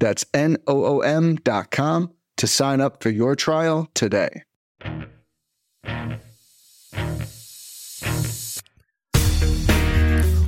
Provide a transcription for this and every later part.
That's N-O-O-M dot com to sign up for your trial today.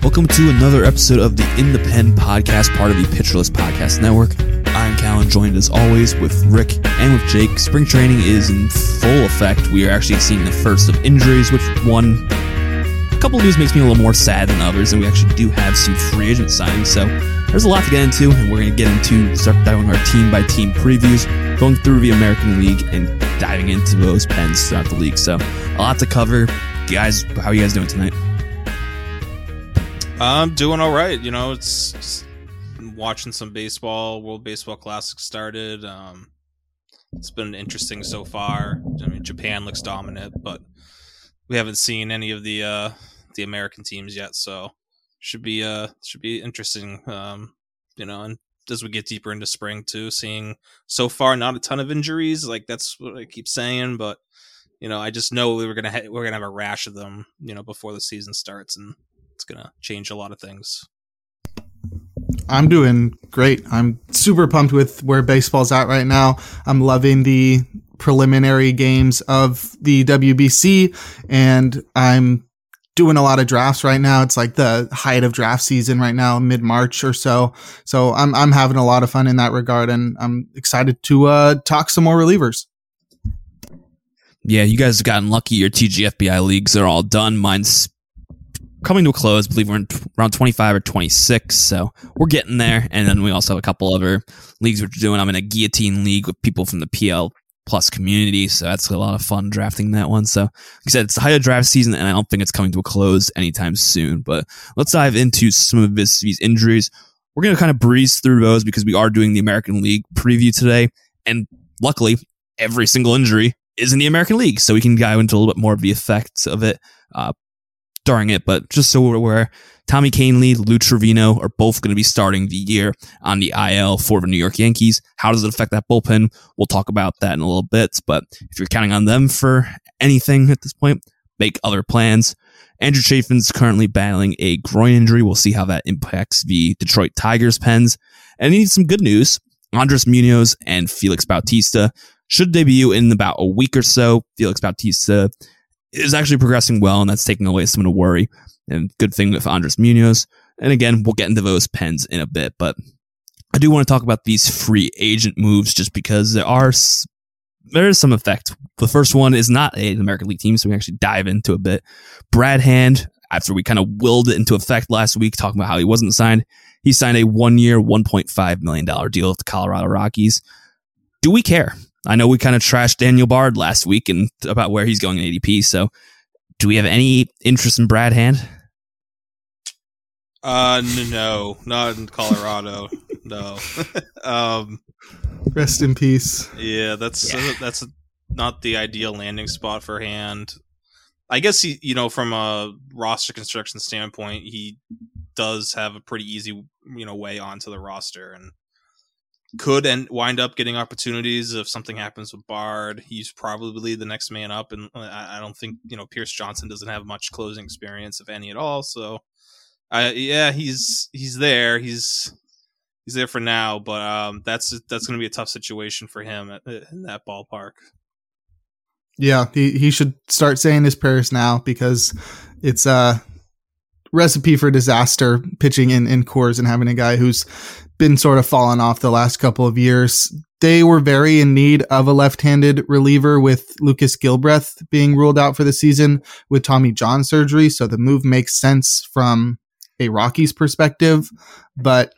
Welcome to another episode of the In the Pen podcast, part of the Pitcher List Podcast Network. I'm Callen, joined as always with Rick and with Jake. Spring training is in full effect. We are actually seeing the first of injuries, which one a couple of news makes me a little more sad than others, and we actually do have some free agent signings. So there's a lot to get into, and we're going to get into start diving our team by team previews, going through the American League, and diving into those pens throughout the league. So a lot to cover. Guys, how are you guys doing tonight? I'm doing all right. You know, it's, watching some baseball. World Baseball Classic started. Um, it's been interesting so far. I mean, Japan looks dominant, but we haven't seen any of the uh, the American teams yet. So should be uh should be interesting. Um, you know, and as we get deeper into spring too, seeing so far not a ton of injuries. Like that's what I keep saying, but you know, I just know we were gonna ha- we're gonna have a rash of them. You know, before the season starts, and it's gonna change a lot of things. I'm doing great. I'm super pumped with where baseball's at right now. I'm loving the preliminary games of the WBC and I'm doing a lot of drafts right now. It's like the height of draft season right now, mid March or so. So I'm I'm having a lot of fun in that regard and I'm excited to uh talk some more relievers. Yeah, you guys have gotten lucky. Your TGFBI leagues are all done. Mine's coming to a close. I believe we're in t- around 25 or 26. So we're getting there. And then we also have a couple other leagues which are doing. I'm in a guillotine league with people from the PL plus community. So that's a lot of fun drafting that one. So like I said, it's the height of draft season and I don't think it's coming to a close anytime soon, but let's dive into some of these injuries. We're going to kind of breeze through those because we are doing the American League preview today. And luckily every single injury is in the American League. So we can dive into a little bit more of the effects of it. Uh, during it, but just so we're aware, Tommy Kahnle, Lou Trivino are both going to be starting the year on the IL for the New York Yankees. How does it affect that bullpen? We'll talk about that in a little bit, but if you're counting on them for anything at this point, make other plans. Andrew Chafin's currently battling a groin injury. We'll see how that impacts the Detroit Tigers pens. And he needs some good news. Andres Munoz and Felix Bautista should debut in about a week or so. Felix Bautista is actually progressing well, and that's taking away some of the worry. And good thing with Andres Munoz. And again, we'll get into those pens in a bit, but I do want to talk about these free agent moves just because there are there is some effect. The first one is not an American League team, so we actually dive into a bit. Brad Hand, after we kind of willed it into effect last week, talking about how he wasn't signed, he signed a one year, $1.5 million deal with the Colorado Rockies. Do we care? I know we kind of trashed Daniel Bard last week and about where he's going in ADP. So, do we have any interest in Brad Hand? Uh, no, not in Colorado. no. um, Rest in peace. Yeah, that's yeah. that's not the ideal landing spot for Hand. I guess he, you know, from a roster construction standpoint, he does have a pretty easy, you know, way onto the roster and could and wind up getting opportunities if something happens with Bard. He's probably the next man up, and I, don't think you know Pierce Johnson doesn't have much closing experience, if any at all. So, uh, yeah, he's he's there. He's he's there for now, but um, that's that's going to be a tough situation for him at, in that ballpark. Yeah, he he should start saying his prayers now because it's a recipe for disaster pitching in in Coors and having a guy who's been sort of fallen off the last couple of years. They were very in need of a left-handed reliever with Lucas Gilbreath being ruled out for the season with Tommy John surgery. So the move makes sense from a Rockies perspective, but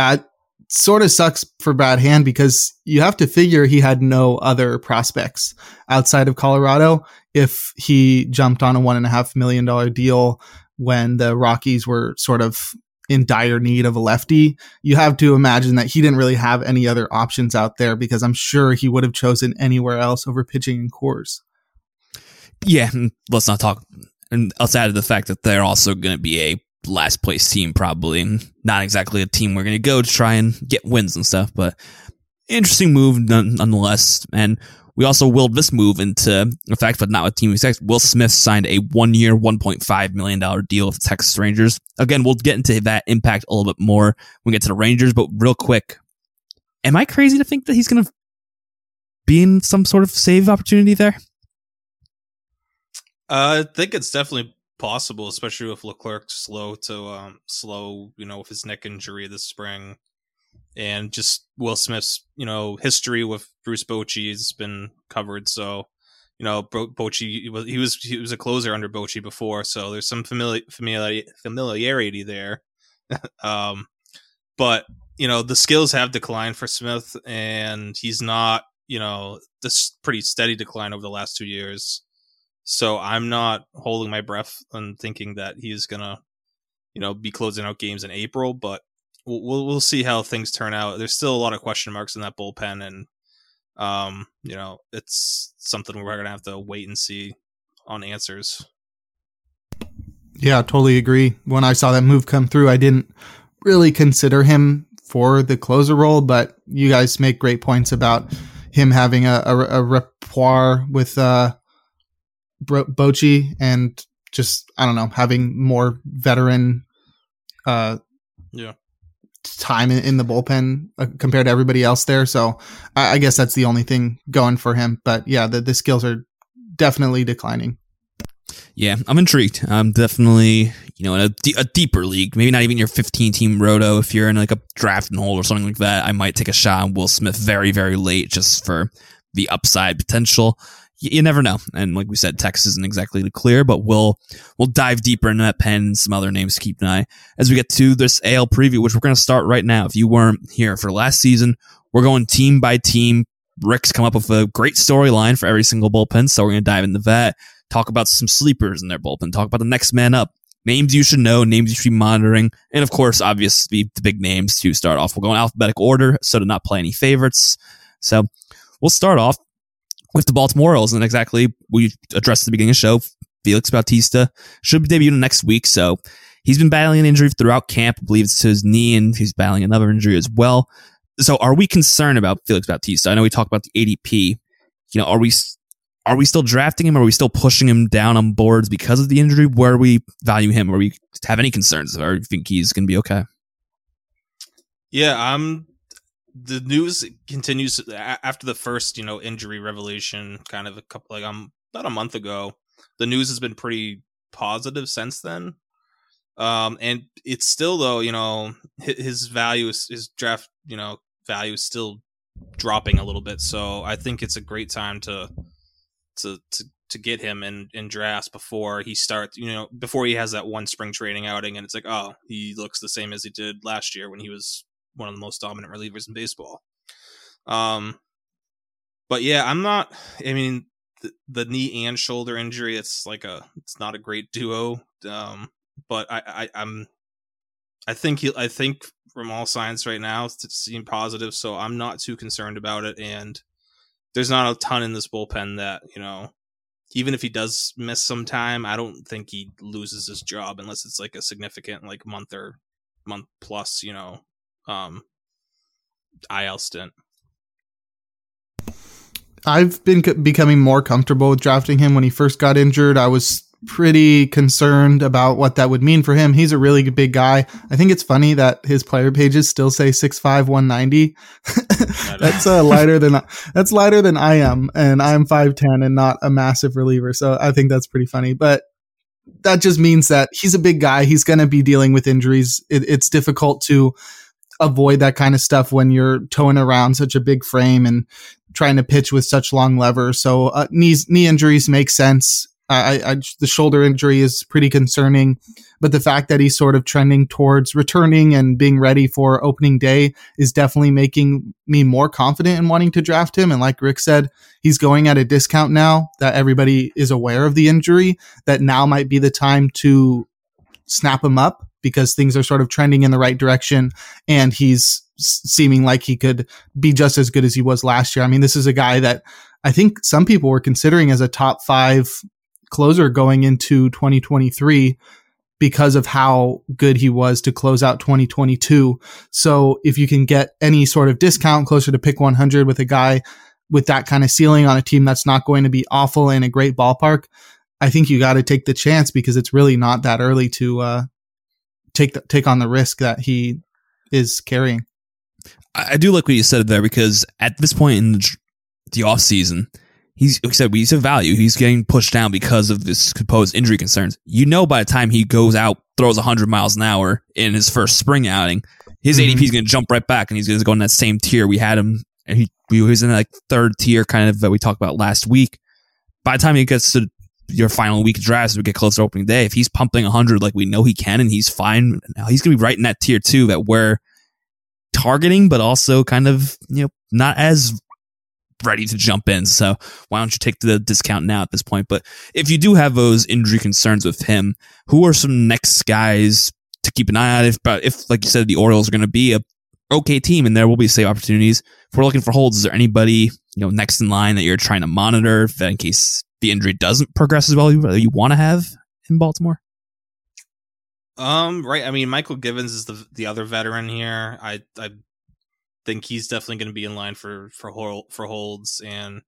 at sort of sucks for Brad Hand because you have to figure he had no other prospects outside of Colorado if he jumped on a one and a half million dollar deal when the Rockies were sort of in dire need of a lefty, you have to imagine that he didn't really have any other options out there because I'm sure he would have chosen anywhere else over pitching in Coors. Yeah, let's not talk. And let's add to the fact that they're also going to be a last place team, probably. Not exactly a team we're going to go to try and get wins and stuff, but interesting move nonetheless. And we also willed this move into effect, but not with Team Six. Will Smith signed a one year, $1.5 million deal with the Texas Rangers. Again, we'll get into that impact a little bit more when we get to the Rangers, but real quick, am I crazy to think that he's going to be in some sort of save opportunity there? Uh, I think it's definitely possible, especially with Leclerc slow to um, slow, you know, with his neck injury this spring and just Will Smith's you know history with Bruce Bochy has been covered. So you know Bo- Bochy he was he was he was a closer under Bochy before, so there's some familiar, familiar familiarity there. um, but you know the skills have declined for Smith, and he's not you know this pretty steady decline over the last two years. So I'm not holding my breath and thinking that he's gonna you know be closing out games in April, but we'll we'll see how things turn out. There's still a lot of question marks in that bullpen, and um, you know, it's something we're gonna have to wait and see on answers. Yeah, totally agree. When I saw that move come through, I didn't really consider him for the closer role, but you guys make great points about him having a, a, a repertoire with uh, Bochy and just I don't know having more veteran uh, yeah time in, the bullpen uh, compared to everybody else there. So I, guess that's the only thing going for him. But yeah, the, the skills are definitely declining. Yeah, I'm intrigued. I'm definitely, you know, in a, d- a deeper league, maybe not even your 15 team roto. If you're in like a draft and hole or something like that, I might take a shot on Will Smith very, very late just for the upside potential you never know. And like we said, Texas isn't exactly clear, but we'll we'll dive deeper into that pen and some other names to keep an eye as we get to this AL preview, which we're going to start right now. If you weren't here for last season, we're going team by team. Rick's come up with a great storyline for every single bullpen, so we're going to dive into that. Talk about some sleepers in their bullpen. Talk about the next man up. Names you should know, names you should be monitoring, and of course, obviously the big names to start off. We'll go in alphabetical order, so to not play any favorites. So we'll start off with the Baltimore Orioles, and exactly we addressed at the beginning of the show. Felix Bautista should be debuting next week, so he's been battling an injury throughout camp. I believe it's to his knee, and he's battling another injury as well. So, are we concerned about Felix Bautista? I know we talked about the ADP. You know, are we are we still drafting him? Are we still pushing him down on boards because of the injury? Where we value him? Or we have any concerns, or you think he's going to be okay? Yeah, I'm the news continues after the first, you know, injury revelation, kind of a couple like um about a month ago. The news has been pretty positive since then. Um, and it's still though, you know, his value is his draft, you know, value is still dropping a little bit. So I think it's a great time to to to to get him in in drafts before he starts, you know, before he has that one spring training outing, and it's like, oh, he looks the same as he did last year when he was one of the most dominant relievers in baseball. Um, but yeah, I'm not. I mean, the, the knee and shoulder injury. It's like a. It's not a great duo. Um, but I, I I'm. I think he. I think from all signs right now, it's seem positive. So I'm not too concerned about it. And there's not a ton in this bullpen that you know. Even if he does miss some time, I don't think he loses his job unless it's like a significant like month or month plus, you know, um, IL stint. I've been becoming more comfortable with drafting him. When he first got injured, I was pretty concerned about what that would mean for him. He's a really big guy. I think it's funny that his player pages still say 6'5", 190. that's uh, lighter than that's lighter than I am, and I'm 5'10 and not a massive reliever. So I think that's pretty funny. But that just means that he's a big guy. He's going to be dealing with injuries. It, it's difficult to avoid that kind of stuff when you're towing around such a big frame and trying to pitch with such long levers. So uh, knees, knee injuries make sense. I, I, the shoulder injury is pretty concerning, but the fact that he's sort of trending towards returning and being ready for opening day is definitely making me more confident in wanting to draft him. And like Rick said, he's going at a discount now that everybody is aware of the injury, that now might be the time to snap him up because things are sort of trending in the right direction and he's seeming like he could be just as good as he was last year. I mean, this is a guy that I think some people were considering as a top five closer going into 2023 because of how good he was to close out 2022. So if you can get any sort of discount closer to pick 100 with a guy with that kind of ceiling on a team that's not going to be awful in a great ballpark, I think you got to take the chance because it's really not that early to uh, take the, take on the risk that he is carrying. I do like what you said there because at this point in the, the off season, he's like I said he's a value. He's getting pushed down because of this supposed injury concerns. You know, by the time he goes out, throws 100 miles an hour in his first spring outing, his mm-hmm. ADP is going to jump right back, and he's going to go in that same tier we had him. And he, he was in that like third tier kind of that we talked about last week. By the time he gets to your final week of drafts, we get close to opening day. If he's pumping 100 like we know he can, and he's fine, he's going to be right in that tier too that we're targeting, but also kind of you know not as ready to jump in. So why don't you take the discount now at this point? But if you do have those injury concerns with him, who are some next guys to keep an eye on? If, if like you said, the Orioles are going to be a okay team and there will be save opportunities. If we're looking for holds, is there anybody you know next in line that you're trying to monitor in case the injury doesn't progress as well you, you want to have in Baltimore? Um, right. I mean, Michael Givens is the the other veteran here. I I think he's definitely going to be in line for for hold, for holds, and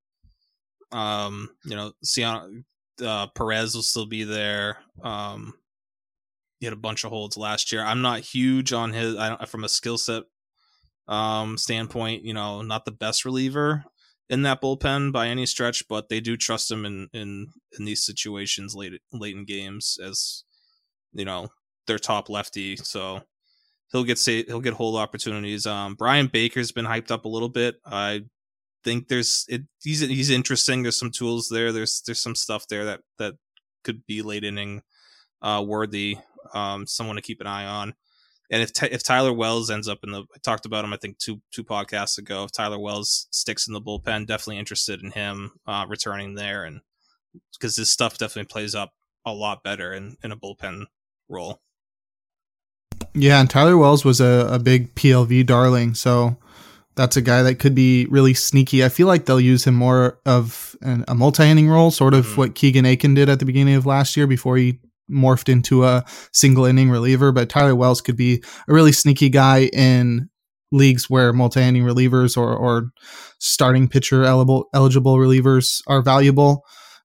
um, you know, Ciano, uh, Perez will still be there. Um, he had a bunch of holds last year. I'm not huge on his I don't, from a skill set um standpoint. You know, not the best reliever in that bullpen by any stretch, but they do trust him in in in these situations late late in games as you know their top lefty. So he'll get say he'll get hold opportunities. Um, Bryan Baker's been hyped up a little bit. I think there's it, he's he's interesting. There's some tools there. There's there's some stuff there that that could be late inning uh, worthy. Um, someone to keep an eye on. And if if Tyler Wells ends up in the, I talked about him I think two two podcasts ago. If Tyler Wells sticks in the bullpen, definitely interested in him uh, returning there, and because this stuff definitely plays up a lot better in in a bullpen role. Yeah, and Tyler Wells was a, a big PLV darling, so that's a guy that could be really sneaky. I feel like they'll use him more of an, a multi-inning role, sort of mm-hmm. what Keegan Akin did at the beginning of last year before he morphed into a single inning reliever. But Tyler Wells could be a really sneaky guy in leagues where multi-inning relievers or, or starting pitcher eligible eligible relievers are valuable.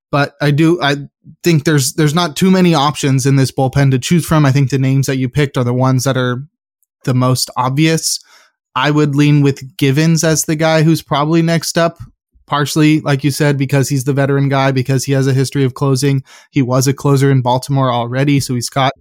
But I do I think there's there's not too many options in this bullpen to choose from. I think the names that you picked are the ones that are the most obvious. I would lean with Givens as the guy who's probably next up, partially, like you said, because he's the veteran guy, because he has a history of closing. He was a closer in Baltimore already, so he's got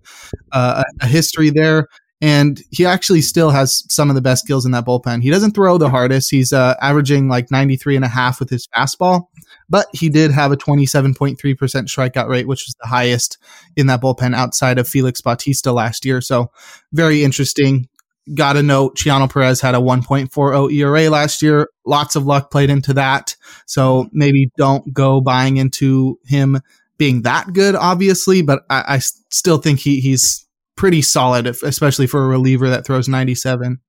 uh, a history there and he actually still has some of the best skills in that bullpen. He doesn't throw the hardest. He's uh, averaging like 93 and a half with his fastball, but he did have a 27.3% strikeout rate, which was the highest in that bullpen outside of Felix Bautista last year. So very interesting. Got to note, Chiano Perez had a 1.40 ERA last year. Lots of luck played into that. So maybe don't go buying into him being that good, obviously, but I, I still think he, he's pretty solid, especially for a reliever that throws 97.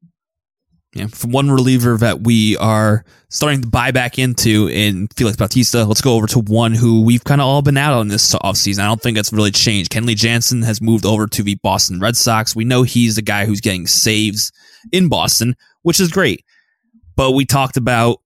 Yeah, from one reliever that we are starting to buy back into in Felix Bautista, let's go over to one who we've kind of all been out on this offseason. I don't think that's really changed. Kenley Jansen has moved over to the Boston Red Sox. We know he's the guy who's getting saves in Boston, which is great. But we talked about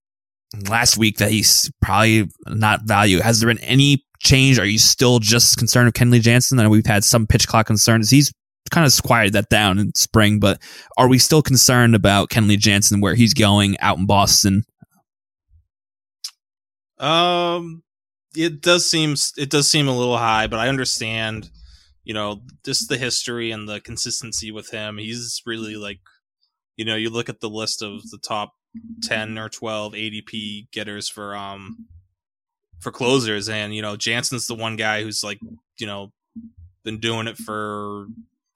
last week that he's probably not value. Has there been any change? Are you still just concerned with Kenley Jansen? I know we've had some pitch clock concerns. He's kind of quieted that down in spring, but are we still concerned about Kenley Jansen where he's going out in Boston? Um, it does seem it does seem a little high, but I understand, you know, just the history and the consistency with him. He's really like, you know, you look at the list of the top ten or twelve ADP getters for um for closers, and you know, Jansen's the one guy who's like, you know, been doing it for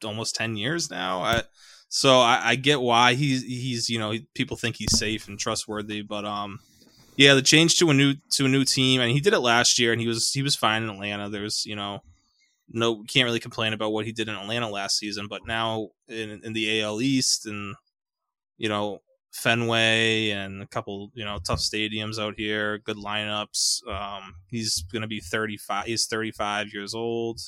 almost 10 years now. I, so I, I, get why he's he's you know people think he's safe and trustworthy, but um yeah, the change to a new to a new team and he did it last year and he was he was fine in Atlanta. There's you know no, can't really complain about what he did in Atlanta last season. But now in in the AL East and you know Fenway and a couple, you know, tough stadiums out here, good lineups. Um, he's to be 35. He's 35 years old.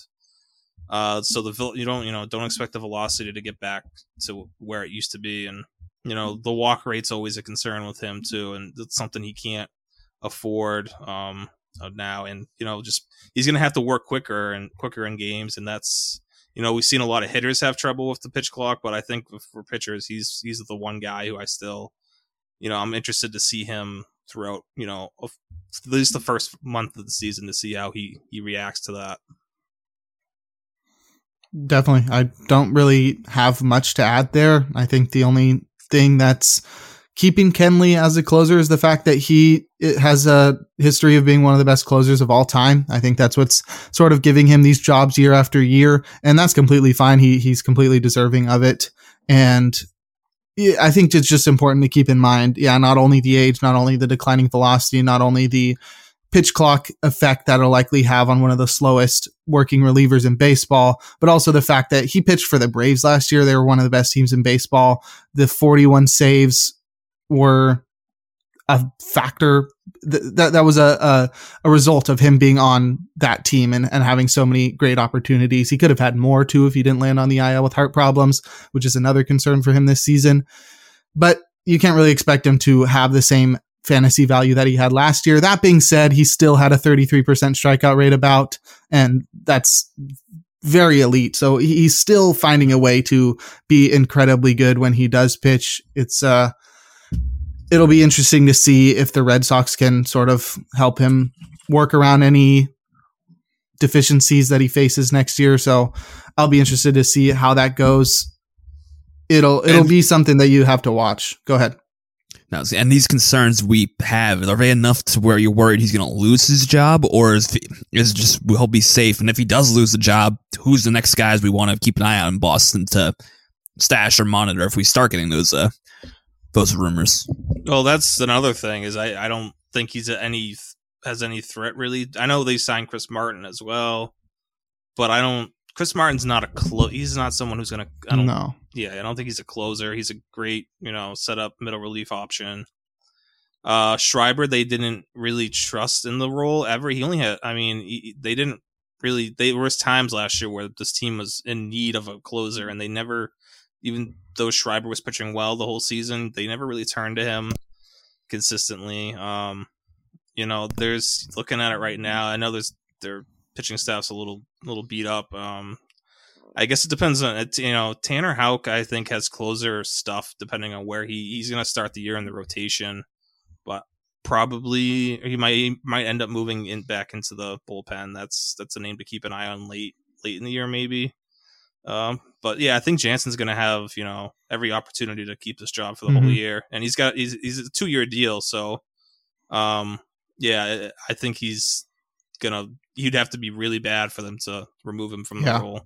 Uh, so the you don't you know don't expect the velocity to get back to where it used to be, and you know the walk rate's always a concern with him too, and it's something he can't afford um, now. And you know just he's going to have to work quicker and quicker in games, and that's you know, we've seen a lot of hitters have trouble with the pitch clock, but I think for pitchers, he's he's the one guy who I still, you know, I'm interested to see him throughout, you know, at least the first month of the season to see how he he reacts to that. Definitely. I don't really have much to add there. I think the only thing that's keeping Kenley as a closer is the fact that he has a history of being one of the best closers of all time. I think that's what's sort of giving him these jobs year after year, and that's completely fine. He he's completely deserving of it, and I think it's just important to keep in mind. Yeah, not only the age, not only the declining velocity, not only the pitch clock effect that'll likely have on one of the slowest working relievers in baseball, but also the fact that he pitched for the Braves last year. They were one of the best teams in baseball. The 41 saves were a factor th- that that was a, a, a result of him being on that team and, and having so many great opportunities. He could have had more too if he didn't land on the IL with heart problems, which is another concern for him this season. But you can't really expect him to have the same fantasy value that he had last year. That being said, he still had a 33% strikeout rate about, and that's very elite. So he's still finding a way to be incredibly good when he does pitch. It's uh it'll be interesting to see if the Red Sox can sort of help him work around any deficiencies that he faces next year. So I'll be interested to see how that goes. It'll it'll and, be something that you have to watch. Go ahead. Now, and these concerns we have are they enough to where you're worried he's going to lose his job, or is is just he'll be safe? And if he does lose the job, who's the next guys we want to keep an eye on in Boston to stash or monitor if we start getting those uh, those rumors. Well, that's another thing is I, I don't think he's any has any threat really. I know they signed Chris Martin as well, but I don't. Chris Martin's not a clo- He's not someone who's gonna. I don't know. Yeah, I don't think he's a closer. He's a great you know set up middle relief option. Uh, Schreiber, they didn't really trust in the role ever. He only had. I mean, he, they didn't really. They, there was times last year where this team was in need of a closer, and they never even though Schreiber was pitching well the whole season, they never really turned to him consistently. Um, you know, there's looking at it right now. I know there's their pitching staff's a little little beat up. Um, I guess it depends on it. You know, Tanner Houck I think has closer stuff depending on where he he's going to start the year in the rotation, but probably he might he might end up moving in back into the bullpen. That's that's a name to keep an eye on late late in the year maybe. Um, but yeah, I think Jansen's going to have you know every opportunity to keep this job for the mm-hmm. whole year, and he's got he's he's a two year deal, so um, yeah, I think he's gonna he'd have to be really bad for them to remove him from the yeah. role.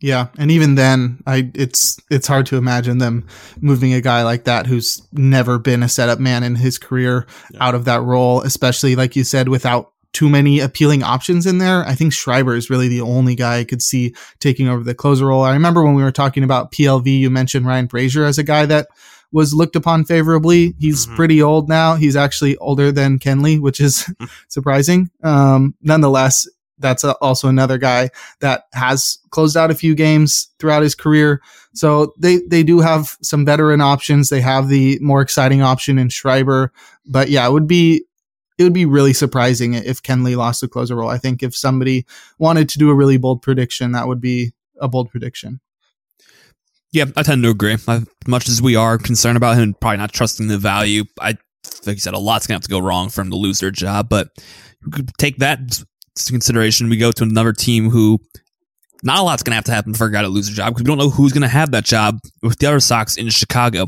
Yeah, and even then, I it's it's hard to imagine them moving a guy like that who's never been a setup man in his career yeah. out of that role, especially like you said, without too many appealing options in there. I think Schreiber is really the only guy I could see taking over the closer role. I remember when we were talking about PLV, you mentioned Ryan Brasier as a guy that was looked upon favorably. He's mm-hmm. pretty old now. He's actually older than Kenley, which is surprising. Um, nonetheless, that's a, also another guy that has closed out a few games throughout his career. So they, they do have some veteran options. They have the more exciting option in Schreiber. But yeah, it would be it would be really surprising if Kenley lost the closer role. I think if somebody wanted to do a really bold prediction, that would be a bold prediction. Yeah, I tend to agree. As much as we are concerned about him probably not trusting the value, I like you said, a lot's gonna have to go wrong for him to lose their job. But take that into consideration. We go to another team who not a lot's gonna have to happen for a guy to lose a job because we don't know who's gonna have that job with the other Sox in Chicago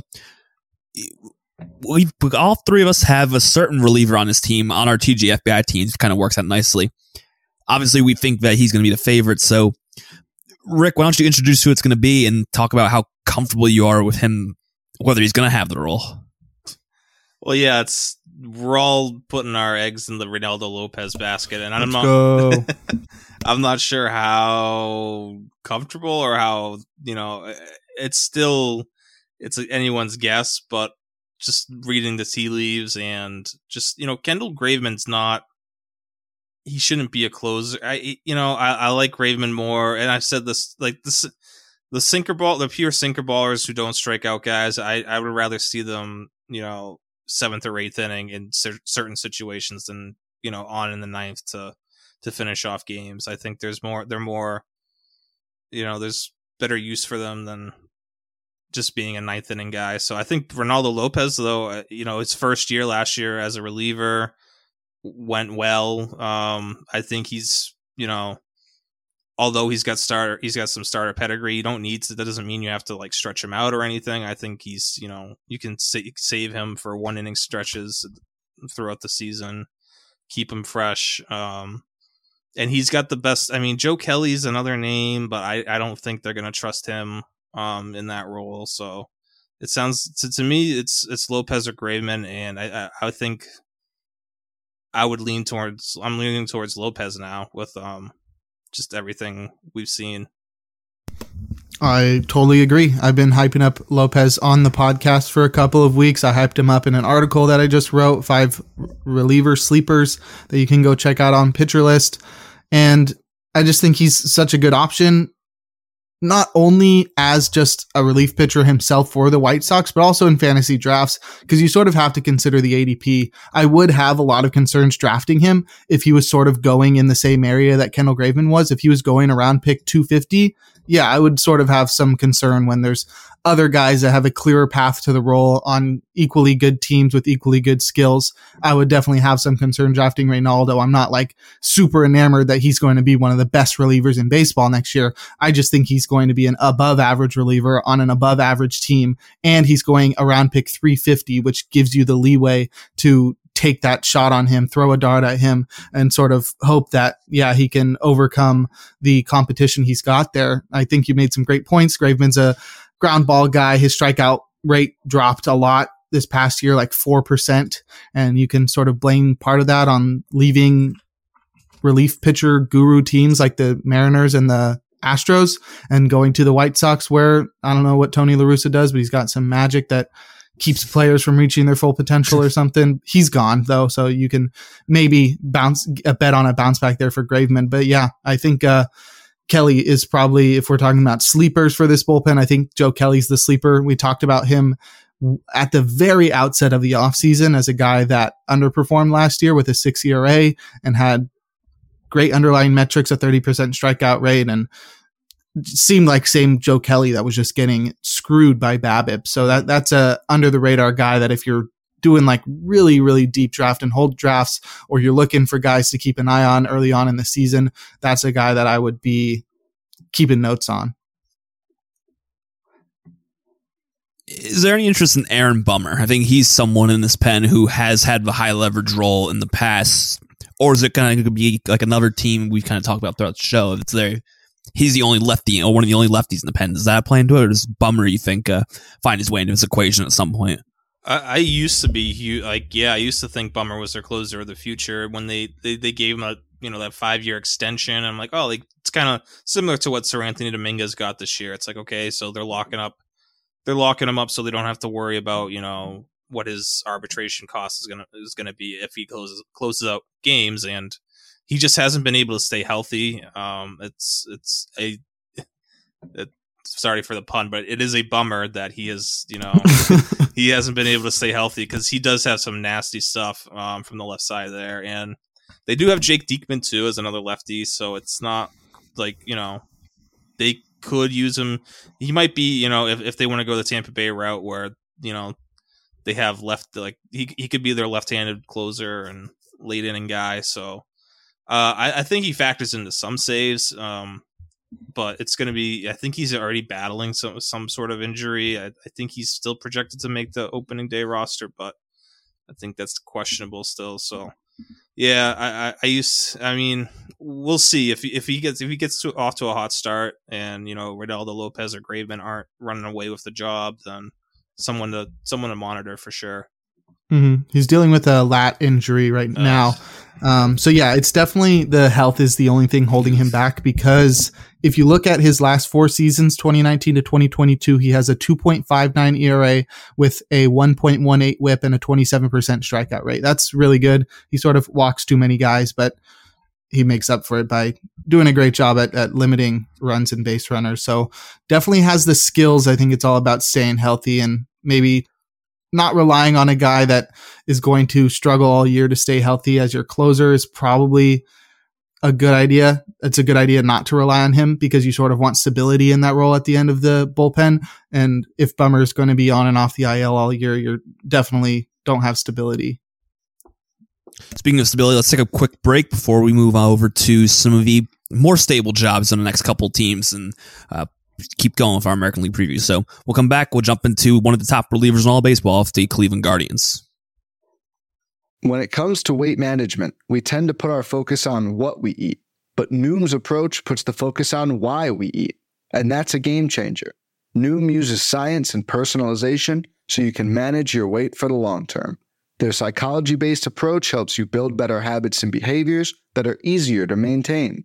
we all three of us have a certain reliever on this team on our TGFBI teams. Kind of works out nicely. Obviously, we think that he's to be the favorite. So, Rick, why don't you introduce who it's going to be and talk about how comfortable you are with him, whether he's going to have the role? Well, yeah, it's we're all putting our eggs in the Reynaldo Lopez basket, and I'm Let's not. I'm not sure how comfortable or how you know. It's still it's anyone's guess, but just reading the tea leaves and just you know, Kendall Graveman's not. He shouldn't be a closer. I you know I, I like Graveman more, and I've said this like this the sinker ball, the pure sinker ballers who don't strike out guys. I I would rather see them you know seventh or eighth inning in cer- certain situations than you know on in the ninth to to finish off games. I think there's more they're more you know there's better use for them than just being a ninth inning guy. So I think Reynaldo Lopez though uh, you know his first year last year as a reliever went well. Um I think he's you know although he's got starter he's got some starter pedigree you don't need to that doesn't mean you have to like stretch him out or anything i think he's you know you can sa- save him for one inning stretches throughout the season keep him fresh um and he's got the best i mean joe kelly's another name but i i don't think they're gonna trust him um in that role so it sounds to, to me it's it's lopez or graveman and i i, I think i would lean towards i'm leaning towards lopez now with um just everything we've seen. I totally agree. I've been hyping up Lopez on the podcast for a couple of weeks. I hyped him up in an article that I just wrote, five reliever sleepers that you can go check out on Pitcher List. And I just think he's such a good option, not only as just a relief pitcher himself for the White Sox, but also in fantasy drafts, because you sort of have to consider the ADP. I would have a lot of concerns drafting him if he was sort of going in the same area that Kendall Graveman was. If he was going around pick 250, yeah, I would sort of have some concern when there's other guys that have a clearer path to the role on equally good teams with equally good skills. I would definitely have some concern drafting Reynaldo. I'm not like super enamored that he's going to be one of the best relievers in baseball next year. I just think he's going to be an above average reliever on an above average team. And he's going around pick 350, which gives you the leeway to take that shot on him, throw a dart at him and sort of hope that, yeah, he can overcome the competition he's got there. I think you made some great points. Graveman's a ground ball guy. His strikeout rate dropped a lot this past year, like 4%. And you can sort of blame part of that on leaving relief pitcher guru teams like the Mariners and the Astros and going to the White Sox where I don't know what Tony La Russa does, but he's got some magic that keeps players from reaching their full potential or something. He's gone though, so you can maybe bounce a bet on a bounce back there for Graveman. But yeah, I think uh, Kelly is probably if we're talking about sleepers for this bullpen, I think Joe Kelly's the sleeper. We talked about him at the very outset of the offseason as a guy that underperformed last year with a 6 ERA and had great underlying metrics, a 30% strikeout rate and seemed like same Joe Kelly that was just getting screwed by BABIP. So that that's a under the radar guy that if you're doing like really really deep draft and hold drafts or you're looking for guys to keep an eye on early on in the season, that's a guy that I would be keeping notes on. Is there any interest in Aaron Bummer? I think he's someone in this pen who has had the high leverage role in the past. Or is it going to be like another team we kind of talked about throughout the show? It's there he's the only lefty or one of the only lefties in the pen. Does that play into it, or does Bummer you think uh, find his way into this equation at some point? I, I used to be like, yeah, I used to think Bummer was their closer of the future when they they, they gave him a you know that five year extension. I'm like, oh, like it's kind of similar to what Seranthony Dominguez got this year. It's like, okay, so they're locking up, they're locking him up so they don't have to worry about you know what his arbitration cost is gonna is gonna be if he closes closes out games and he just hasn't been able to stay healthy. Um, it's it's a it, sorry for the pun, but it is a bummer that he is you know he hasn't been able to stay healthy because he does have some nasty stuff um, from the left side there, and they do have Jake Diekman too as another lefty, so it's not like you know they could use him. He might be you know if if they want to go the Tampa Bay route where you know they have left like he he could be their left-handed closer and late inning guy, so uh, I, I, think he factors into some saves, um, but it's going to be. I think he's already battling some some sort of injury. I, I, think he's still projected to make the opening day roster, but I think that's questionable still. So, yeah, I, I, I use. I mean, we'll see if if he gets if he gets to, off to a hot start, and you know, Reynaldo Lopez or Graveman aren't running away with the job, then someone to someone to monitor for sure. Mm-hmm. He's dealing with a lat injury right Uh, now. Um, so yeah, it's definitely the health is the only thing holding him back because if you look at his last four seasons, 2019 to 2022, he has a 2.59 ERA with a 1.18 whip and a 27% strikeout rate. That's really good. He sort of walks too many guys, but he makes up for it by doing a great job at, at limiting runs and base runners. So definitely has the skills. I think it's all about staying healthy and maybe not relying on a guy that is going to struggle all year to stay healthy as your closer is probably a good idea. It's a good idea not to rely on him because you sort of want stability in that role at the end of the bullpen. And if Bummer is going to be on and off the IL all year, you're definitely don't have stability. Speaking of stability, let's take a quick break before we move over to some of the more stable jobs on the next couple teams and uh, keep going with our American League preview. So we'll come back. We'll jump into one of the top relievers in all baseball, the Cleveland Guardians. When it comes to weight management, we tend to put our focus on what we eat, but Noom's approach puts the focus on why we eat, and that's a game changer. Noom uses science and personalization so you can manage your weight for the long term. Their psychology based approach helps you build better habits and behaviors that are easier to maintain.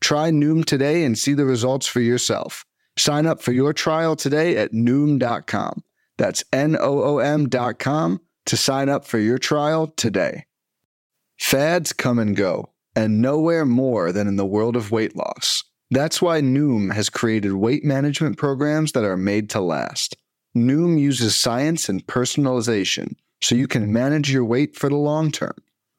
Try Noom today and see the results for yourself. Sign up for your trial today at Noom.com. That's N O O M.com to sign up for your trial today. Fads come and go, and nowhere more than in the world of weight loss. That's why Noom has created weight management programs that are made to last. Noom uses science and personalization so you can manage your weight for the long term.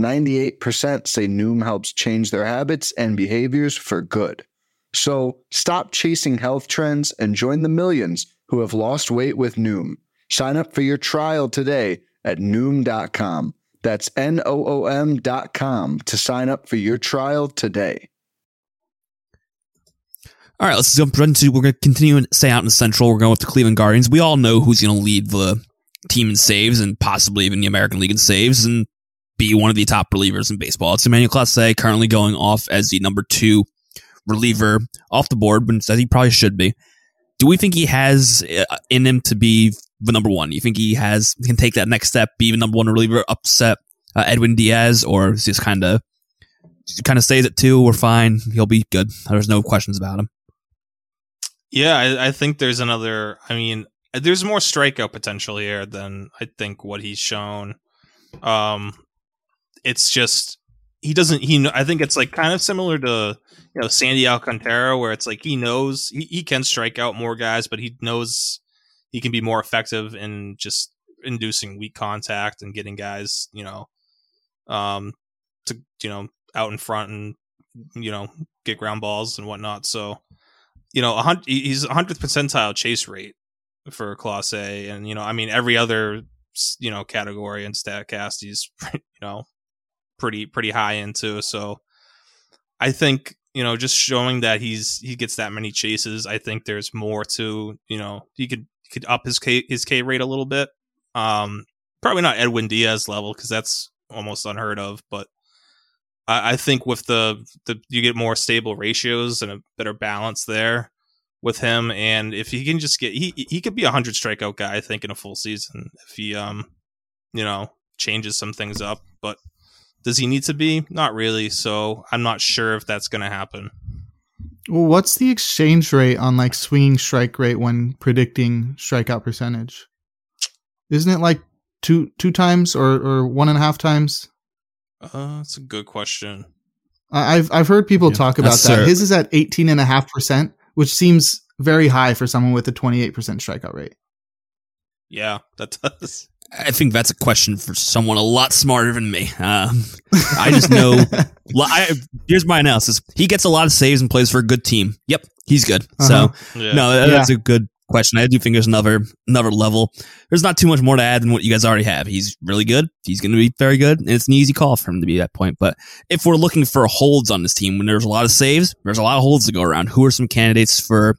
98% say Noom helps change their habits and behaviors for good. So stop chasing health trends and join the millions who have lost weight with Noom. Sign up for your trial today at Noom.com. That's N O O M.com to sign up for your trial today. All right, let's jump right into. We're going to continue and stay out in the Central. We're going with the Cleveland Guardians. We all know who's going to lead the team in saves and possibly even the American League in saves and be one of the top relievers in baseball. It's Emmanuel Clase currently going off as the number two reliever off the board, but as he probably should be. Do we think he has uh, in him to be the number one? You think he has can take that next step, be the number one reliever, upset uh, Edwin Diaz, or just kind of kind of stays at two? We're fine. He'll be good. There's no questions about him. Yeah, I, I think there's another. I mean, there's more strikeout potential here than I think what he's shown. Um, it's just he doesn't. He I think it's like kind of similar to you know Sandy Alcantara, where it's like he knows he, he can strike out more guys, but he knows he can be more effective in just inducing weak contact and getting guys, you know, um, to you know out in front and you know get ground balls and whatnot. So you know, a he's a hundredth percentile chase rate for Clase and you know, I mean, every other you know category in Statcast, he's you know pretty pretty high into. So I think you know, just showing that he's he gets that many chases, I think there's more to you know he could could up his K his K rate a little bit. Um, probably not Edwin Diaz level because that's almost unheard of, but I, I think with the the you get more stable ratios and a better balance there with him, and if he can just get he he could be a hundred strikeout guy, I think, in a full season if he um you know changes some things up, but. Does he need to be? Not really. So I'm not sure if that's going to happen. Well, what's the exchange rate on like swinging strike rate when predicting strikeout percentage? Isn't it like two two times or or one and a half times? Uh, that's a good question. I- I've I've heard people Yeah, talk about that's that. fair. His is at eighteen and a half percent, which seems very high for someone with a twenty eight percent strikeout rate. Yeah, that does. I think that's a question for someone a lot smarter than me. Um, I just know. I, here's my analysis. He gets a lot of saves and plays for a good team. Yep, he's good. Uh-huh. So Yeah. no, that- that's a good question. I do think there's another another level. There's not too much more to add than what you guys already have. He's really good. He's going to be very good, and it's an easy call for him to be at that point. But if we're looking for holds on this team, when there's a lot of saves, there's a lot of holds to go around. Who are some candidates for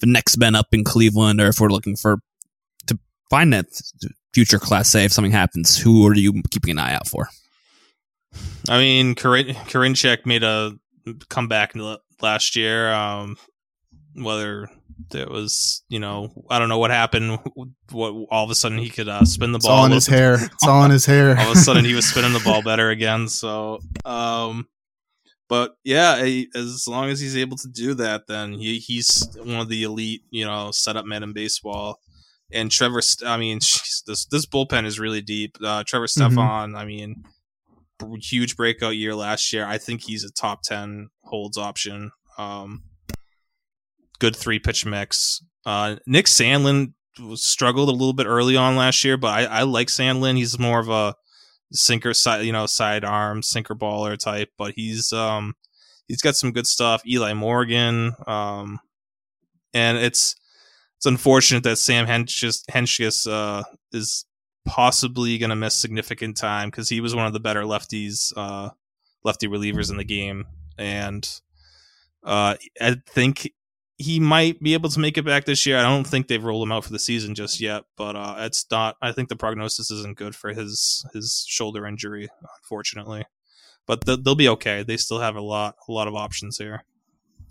the next men up in Cleveland, or if we're looking for to find that future class say if something happens, who are you keeping an eye out for? I mean, Karin- Karinchak made a comeback last year. Um, whether it was, you know, I don't know what happened. What all of a sudden he could uh, spin the It's ball. all in his hair. It's all in his hair. all of a sudden he was spinning the ball better again. So, um, but yeah, as long as he's able to do that, then he, he's one of the elite, you know, setup men in baseball. And Trevor, I mean, this this bullpen is really deep. Uh, Trevor Stephan, I mean, huge breakout year last year. I think he's a top ten holds option. Um, good three pitch mix. Uh, Nick Sandlin struggled a little bit early on last year, but I, I like Sandlin. He's more of a sinker side, you know, sidearm sinker baller type, but he's um he's got some good stuff. Eli Morgan, um, and it's it's unfortunate that Sam Hentges, Hentges uh, is possibly going to miss significant time because he was one of the better lefties, uh, lefty relievers in the game, and uh, I think he might be able to make it back this year. I don't think they've rolled him out for the season just yet, but uh, it's not. I think the prognosis isn't good for his his shoulder injury, unfortunately. But th- they'll be okay. They still have a lot a lot of options here.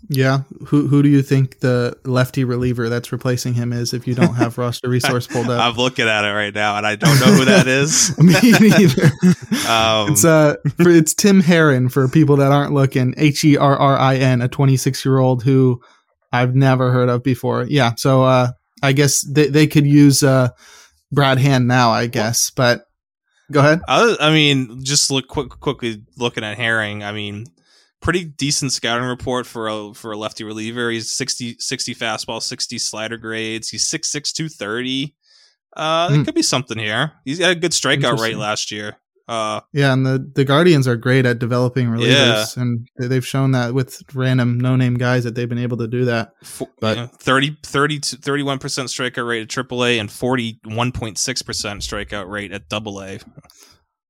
Yeah. Who who do you think the lefty reliever that's replacing him is if you don't have roster resource pulled up? I'm looking at it right now, and I don't know who that is. Me neither. Um, it's uh for, it's Tim Herrin for people that aren't looking. H E R R I N, a 26 year old who I've never heard of before. Yeah. So uh I guess they they could use uh Brad Hand now, I guess. But go ahead. I, I mean, just look quick, quickly looking at Herrin. I mean, pretty decent scouting report for a for a lefty reliever. He's 60, 60 fastball, sixty slider grades. He's 6'6", 230. Uh, there Hmm. could be something here. He's got a good strikeout rate last year. Uh, Yeah, and the, the Guardians are great at developing relievers, and they- they've shown that with random no name guys that they've been able to do that. But- yeah, 30, 30 to 31% strikeout rate at AAA and 41.6% strikeout rate at AA.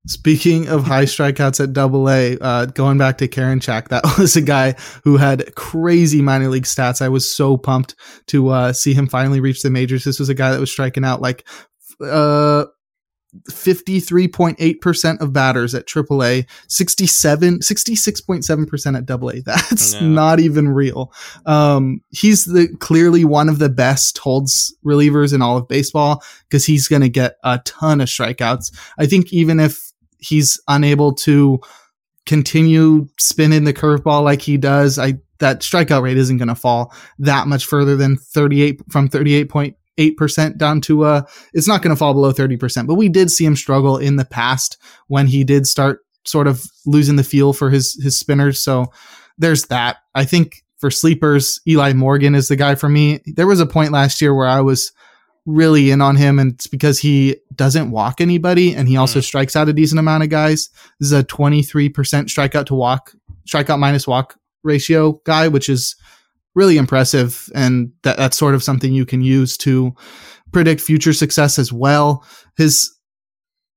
Speaking of high strikeouts at Double A, uh, going back to Karinchak, that was a guy who had crazy minor league stats. I was so pumped to uh, see him finally reach the majors. This was a guy that was striking out like uh, 53.8% of batters at AAA, 67, 66.7% at Double A. That's Yeah. not even real. Um, he's the clearly one of the best holds relievers in all of baseball because he's going to get a ton of strikeouts. I think even if he's unable to continue spinning the curveball like he does, I that strikeout rate isn't going to fall that much further than 38 from 38.8% down to uh it's not going to fall below 30%. But we did see him struggle in the past when he did start sort of losing the feel for his his spinners. So there's that. I think for sleepers, Eli Morgan is the guy for me. There was a point last year where I was really in on him, and it's because he doesn't walk anybody and he also strikes out a decent amount of guys. This is a 23% strikeout to walk, strikeout minus walk ratio guy, which is really impressive. And that, that's sort of something you can use to predict future success as well. His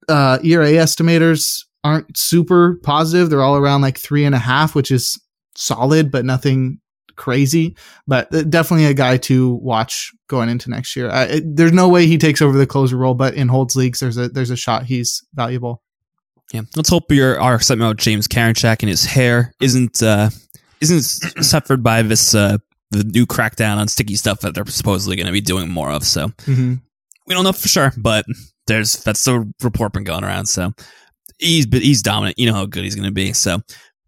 uh, ERA estimators aren't super positive. They're all around like three and a half, which is solid, but nothing crazy. But uh, definitely a guy to watch going into next year. I, it, there's no way he takes over the closer role, but in holds leagues, there's a there's a shot he's valuable. Yeah, let's hope your our excitement about James Karinchak and his hair isn't uh, isn't suffered by this uh, the new crackdown on sticky stuff that they're supposedly going to be doing more of. So Mm-hmm. we don't know for sure, but there's that's the report been going around. So he's he's dominant. You know how good he's going to be. So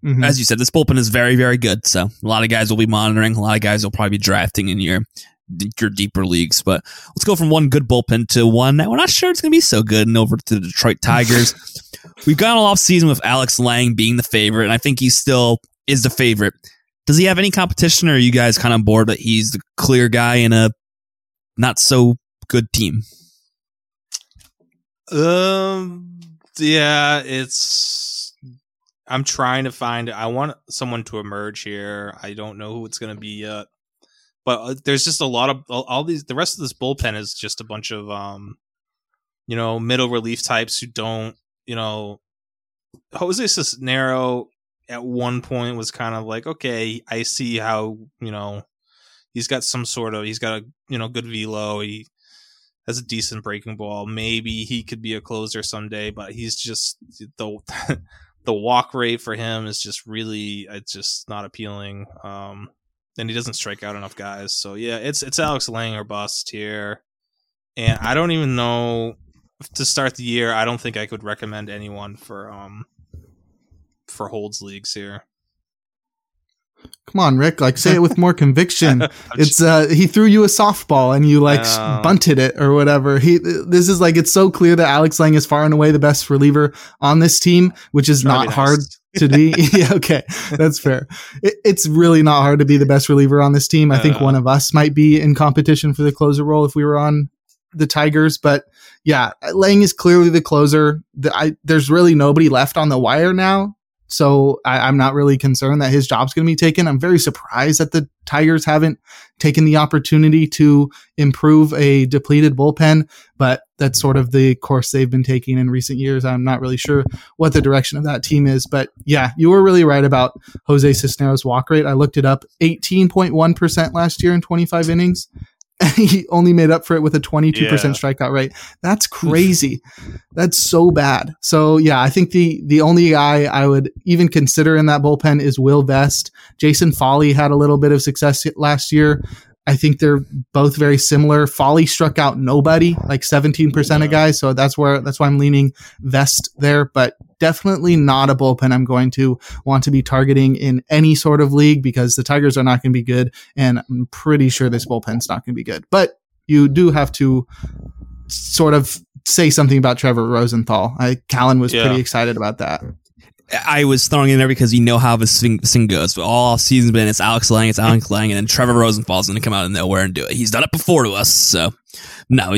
Mm-hmm. as you said, this bullpen is very very good. So a lot of guys will be monitoring. A lot of guys will probably be drafting in your your deeper leagues. But let's go from one good bullpen to one that we're not sure it's going to be so good, and over to the Detroit Tigers. We've gone all off season with Alex Lange being the favorite, and I think he still is the favorite. Does he have any competition, or are you guys kind of bored that he's the clear guy in a not so good team? Um, yeah, it's. I'm trying to find. I want someone to emerge here. I don't know who it's going to be yet, but uh, there's just a lot of all, these. The rest of this bullpen is just a bunch of um, you know, middle relief types who don't. You know, Jose Cisnero at one point was kind of like, okay, I see how you know he's got some sort of he's got a you know good velo. He has a decent breaking ball. Maybe he could be a closer someday, but he's just the the walk rate for him is just really it's just not appealing. Um, and he doesn't strike out enough guys. So yeah, it's it's Alex Lange or bust here. And I don't even know to start the year. I don't think I could recommend anyone for um for holds leagues here. Come on, Rick. Like, say it with more conviction. it's uh, he threw you a softball and you like Oh. bunted it or whatever. He, this is like it's so clear that Alex Lange is far and away the best reliever on this team, which is not nice. hard to be. yeah, okay, that's fair. It, it's really not hard to be the best reliever on this team. I think Uh. one of us might be in competition for the closer role if we were on the Tigers, but yeah, Lange is clearly the closer. The, I, there's really nobody left on the wire now. So I, I'm not really concerned that his job's going to be taken. I'm very surprised that the Tigers haven't taken the opportunity to improve a depleted bullpen, but that's sort of the course they've been taking in recent years. I'm not really sure what the direction of that team is, but yeah, you were really right about Jose Cisnero's walk rate. I looked it up 18.1% last year in 25 innings. He only made up for it with a 22% Yeah. strikeout rate. That's crazy. That's so bad. So yeah, I think the the only guy I would even consider in that bullpen is Will Vest. Jason Foley had a little bit of success last year. I think they're both very similar. Foley struck out nobody, like 17% Yeah. of guys. So that's where that's why I'm leaning Vest there, but definitely not a bullpen I'm going to want to be targeting in any sort of league because the Tigers are not going to be good. And I'm pretty sure this bullpen's not going to be good. But you do have to sort of say something about Trevor Rosenthal. I, Callen was Yeah. pretty excited about that. I was throwing in there because you know how this thing, this thing goes. But all season's been it's Alex Lange, it's Alex Lange, and then Trevor Rosenthal's going to come out of nowhere and do it. He's done it before to us. So, no,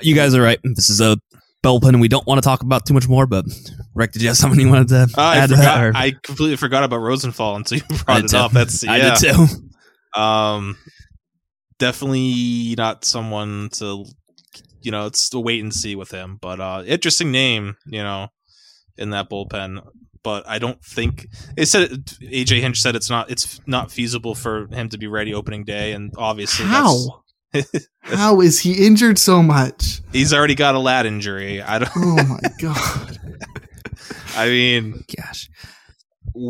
you guys are right. This is a bullpen and we don't want to talk about too much more. But, Rick, did you have something you wanted to I add to forgot. or- I completely forgot about Rosenthal until you brought it too. up. That's I yeah. did too. Um, definitely not someone to, you know, it's a wait and see with him. But uh, interesting name, you know, in that bullpen. But I don't think it said AJ Hinch said it's not it's not feasible for him to be ready opening day, and obviously How? How is he injured so much? he's already got a lat injury. I don't. Oh my god. I mean, Gosh.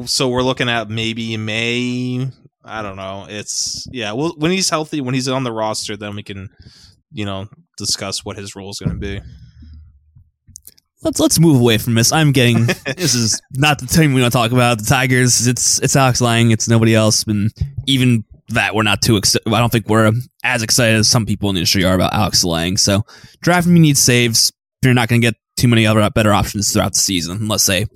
so we're looking at maybe May. I don't know. It's yeah. Well, when he's healthy, when he's on the roster, then we can, you know, discuss what his role is going to be. Let's let's move away from this. I'm getting this is not the team we want to talk about. The Tigers. It's it's Alex Lange. It's nobody else. And even that, we're not too excited. I don't think we're as excited as some people in the industry are about Alex Lange. So drafting me needs saves. You're not going to get too many other better options throughout the season, unless they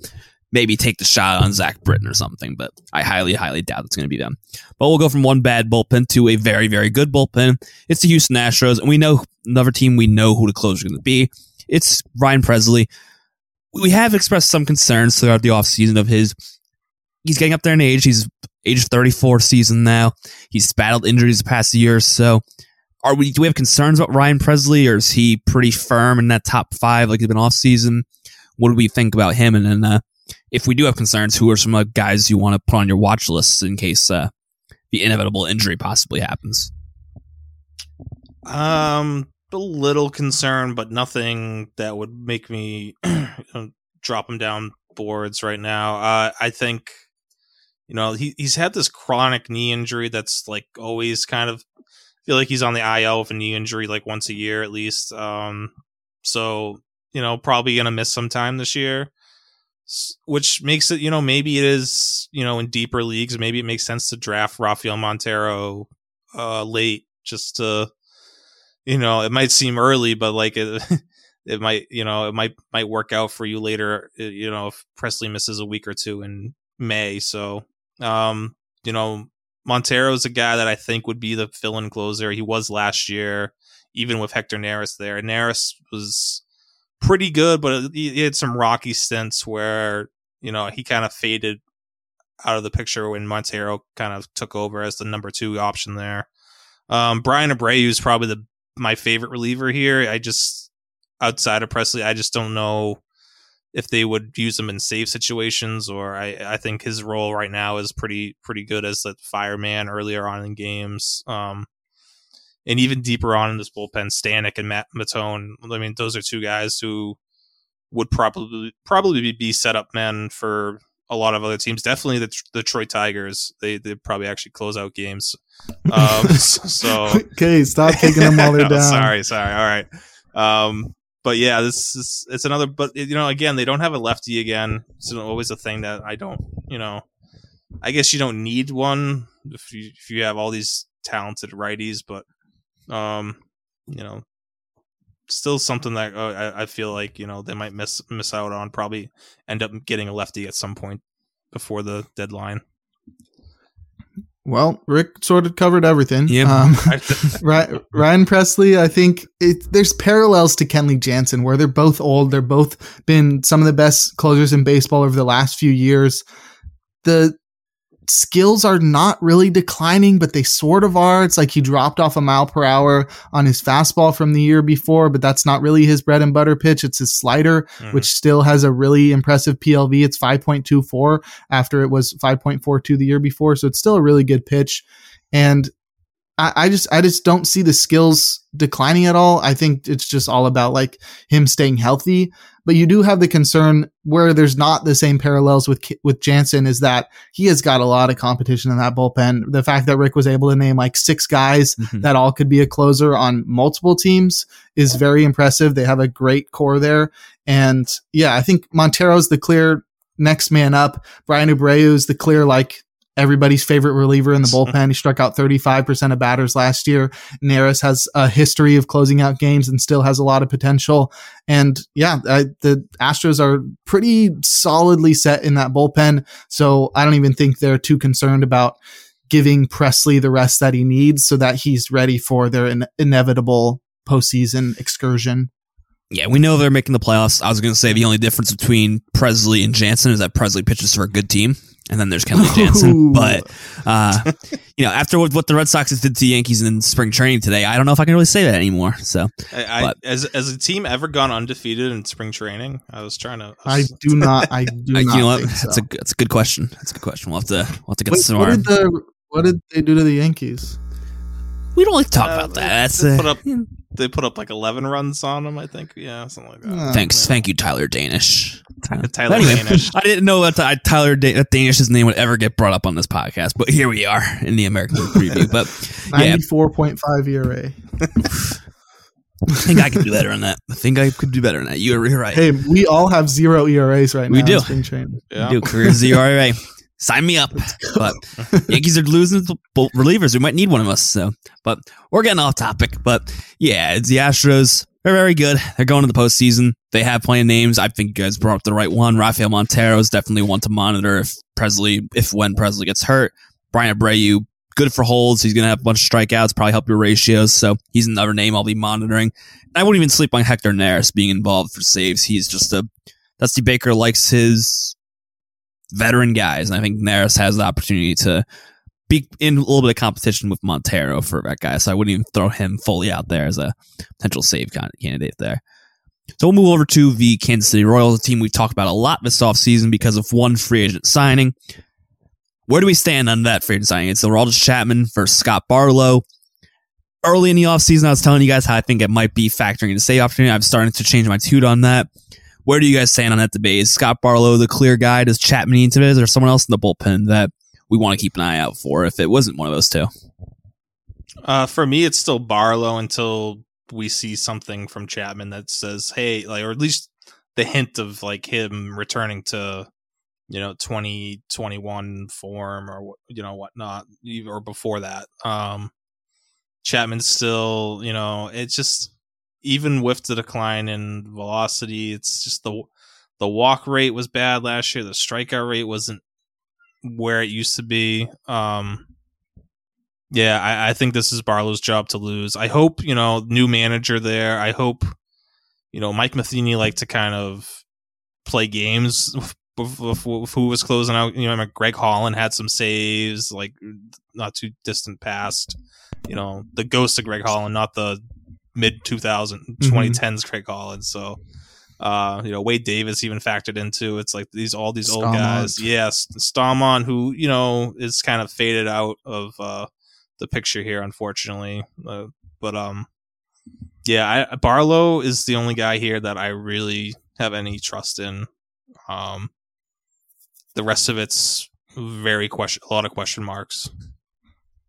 maybe take the shot on Zach Britton or something. But I highly highly doubt it's going to be them. But we'll go from one bad bullpen to a very very good bullpen. It's the Houston Astros, and we know another team. We know who the closer is going to be. It's Ryan Presley. We have expressed some concerns throughout the offseason of his. He's getting up there in age. He's age 34 season now. He's battled injuries the past year or so. Are we? Do we have concerns about Ryan Presley, or is he pretty firm in that top five like he's been off season? What do we think about him? And then, uh, if we do have concerns, who are some uh, guys you want to put on your watch list in case uh, the inevitable injury possibly happens? Um, a little concerned, but nothing that would make me drop him down boards right now. Uh, I think, you know, he he's had this chronic knee injury that's like always kind of feel like he's on the IL with a knee injury like once a year at least. Um, so you know, probably gonna miss some time this year. Which makes it, you know, maybe it is, you know, in deeper leagues, maybe it makes sense to draft Rafael Montero uh, late just to, you know, it might seem early, but like it, it might, you know, it might might work out for you later. You know, if Presley misses a week or two in May, so um, you know, Montero is a guy that I think would be the fill-in closer. He was last year, even with Hector Neris there. Neris was pretty good, but he, he had some rocky stints where you know he kind of faded out of the picture when Montero kind of took over as the number two option there. Um, Brian Abreu is probably the my favorite reliever here. I just outside of Presley, I just don't know if they would use him in save situations or I, I think his role right now is pretty pretty good as the fireman earlier on in games. Um, and even deeper on in this bullpen, Stanek and Matt Matone. I mean, those are two guys who would probably probably be set up men for a lot of other teams. Definitely the Detroit Tigers. They they probably actually close out games. Um, so okay, stop taking them while they're down. sorry, sorry. All right. Um, but yeah, this is it's another. But you know, again, they don't have a lefty again. It's always a thing that I don't. You know, I guess you don't need one if you if you have all these talented righties, but um, you know, still something that uh, I, I feel like you know they might miss miss out on. Probably end up getting a lefty at some point before the deadline. Well, Rick sort of covered everything. Yep. Um, Ryan Presley, I think it, there's parallels to Kenley Jansen where they're both old. They're both been some of the best closers in baseball over the last few years. The skills are not really declining, but they sort of are. It's like he dropped off a mile per hour on his fastball from the year before, but that's not really his bread and butter pitch. It's his slider, Mhm. which still has a really impressive PLV. It's 5.24 after it was 5.42 the year before. So it's still a really good pitch. And I, I just I just don't see the skills declining at all. I think it's just all about like him staying healthy. But you do have the concern where there's not the same parallels with with Jansen is that he has got a lot of competition in that bullpen. The fact that Rick was able to name like six guys Mhm. that all could be a closer on multiple teams is very impressive. They have a great core there. And yeah, I think Montero's the clear next man up. Brian Abreu is the clear, like, everybody's favorite reliever in the bullpen. He struck out 35% of batters last year. Neris has a history of closing out games and still has a lot of potential. And yeah, I, the Astros are pretty solidly set in that bullpen. So I don't even think they're too concerned about giving Presley the rest that he needs so that he's ready for their in- inevitable postseason excursion. Yeah, we know they're making the playoffs. I was going to say the only difference between Presley and Jansen is that Presley pitches for a good team, and then there's Kenley Jansen. But uh, you know, after what, what the Red Sox did to the Yankees in spring training today, I don't know if I can really say that anymore. So I, I as as a team ever gone undefeated in spring training? I was trying to. I do not. I do not. you know what? think so. That's a good- that's a good question. That's a good question. We'll have to we'll have to get Wait, some what did the what did they do to the Yankees? we don't like to talk Uh, about that. That's they uh, put up- they put up like eleven runs on them. I think. Yeah, something like that. Uh, thanks, Yeah. thank you, Tyler Danish. Tyler anyway, Danish. I didn't know that Ty- Tyler da- that Danish's name would ever get brought up on this podcast, but here we are in the American League preview. But yeah, Ninety four point five ERA. I think I could do better than that. I think I could do better than that. You're, you're right. Hey, we all have zero ERAs right now. We now. do. in spring training. Yeah. do career zero RA. Sign me up. But Yankees are losing the relievers. We might need one of us. So, but we're getting off topic. But yeah, it's the Astros. They're very good. They're going to the postseason. They have playing names. I think you guys brought up the right one. Rafael Montero is definitely one to monitor if Presley, if when Presley gets hurt. Brian Abreu, good for holds. He's going to have a bunch of strikeouts, probably help your ratios. So he's another name I'll be monitoring. I wouldn't even sleep on Hector Neris being involved for saves. He's just a Dusty Baker likes his veteran guys, and I think Neris has the opportunity to be in a little bit of competition with Montero for that guy. So I wouldn't even throw him fully out there as a potential save candidate there. So we'll move over to the Kansas City Royals, a team we've talked about a lot this offseason because of one free agent signing. Where do we stand on that free agent signing? It's the Aroldis Chapman for Scott Barlow. Early in the offseason, I was telling you guys how I think it might be factoring into save opportunity. I'm starting to change my tune on that. Where do you guys stand on that debate? Is Scott Barlow the clear guy? Does Chapman need to is there someone else in the bullpen that we want to keep an eye out for if it wasn't one of those two? Uh, for me, it's still Barlow until we see something from Chapman that says, "Hey," like, or at least the hint of like him returning to, you know, twenty twenty one form or you know whatnot, or before that. Um, Chapman's still, you know, it's just even with the decline in velocity, it's just the the walk rate was bad last year. The strikeout rate wasn't where it used to be. Um, yeah, I, I think this is Barlow's job to lose. I hope you know new manager there. I hope you know Mike Matheny like to kind of play games with, with who was closing out. You know, Greg Holland had some saves like not too distant past. You know, the ghost of Greg Holland, not the mid 2000 2010s mm-hmm. Greg Holland. So uh, you know, Wade Davis even factored into it's like these all these old guys. Yes, Staumont, who you know is kind of faded out of uh, the picture here, unfortunately. Uh, but um, yeah, I, Barlow is the only guy here that I really have any trust in. Um, the rest of it's very question, a lot of question marks.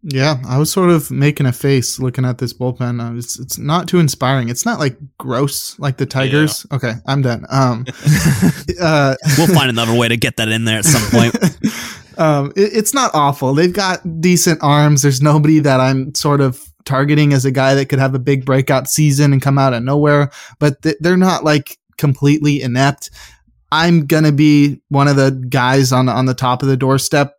Yeah, I was sort of making a face looking at this bullpen. Uh, it's, it's not too inspiring. It's not like gross like the Tigers. Yeah. Okay, I'm done. Um, uh, we'll find another way to get that in there at some point. um, it, it's not awful. They've got decent arms. There's nobody that I'm sort of targeting as a guy that could have a big breakout season and come out of nowhere, but th- they're not like completely inept. I'm gonna be one of the guys on on the top of the doorstep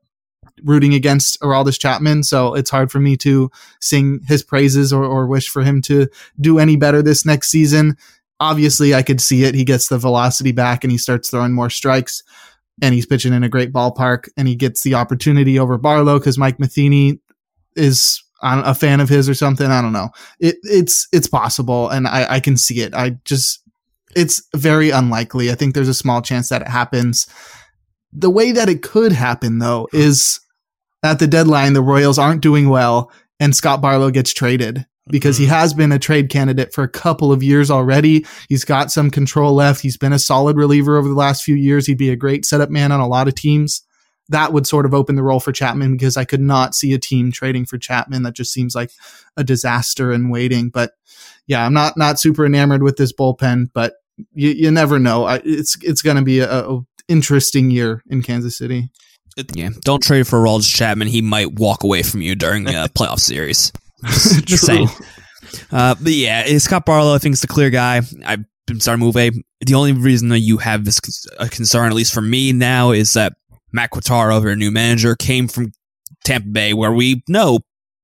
rooting against Aroldis Chapman, so it's hard for me to sing his praises or, or wish for him to do any better this next season. Obviously, I could see it. He gets the velocity back and he starts throwing more strikes, and he's pitching in a great ballpark, and he gets the opportunity over Barlow because Mike Matheny is a fan of his or something. I don't know. It, it's it's possible, and I, I can see it. I just it's very unlikely. I think there's a small chance that it happens. The way that it could happen, though, is at the deadline, the Royals aren't doing well and Scott Barlow gets traded because he mm-hmm. has been a trade candidate for a couple of years already. He's got some control left. He's been a solid reliever over the last few years. He'd be a great setup man on a lot of teams. That would sort of open the role for Chapman because I could not see a team trading for Chapman. That just seems like a disaster in waiting. But yeah, I'm not not super enamored with this bullpen, but you, you never know. I, it's it's going to be a, a interesting year in Kansas City. It, yeah, don't trade for Aroldis Chapman. He might walk away from you during a playoff series. Just, saying. Uh, but yeah, Scott Barlow, I think, is the clear guy. I've been starting to move. The only reason that you have this a concern, at least for me now, is that Matt Quatraro, their new manager, came from Tampa Bay, where we know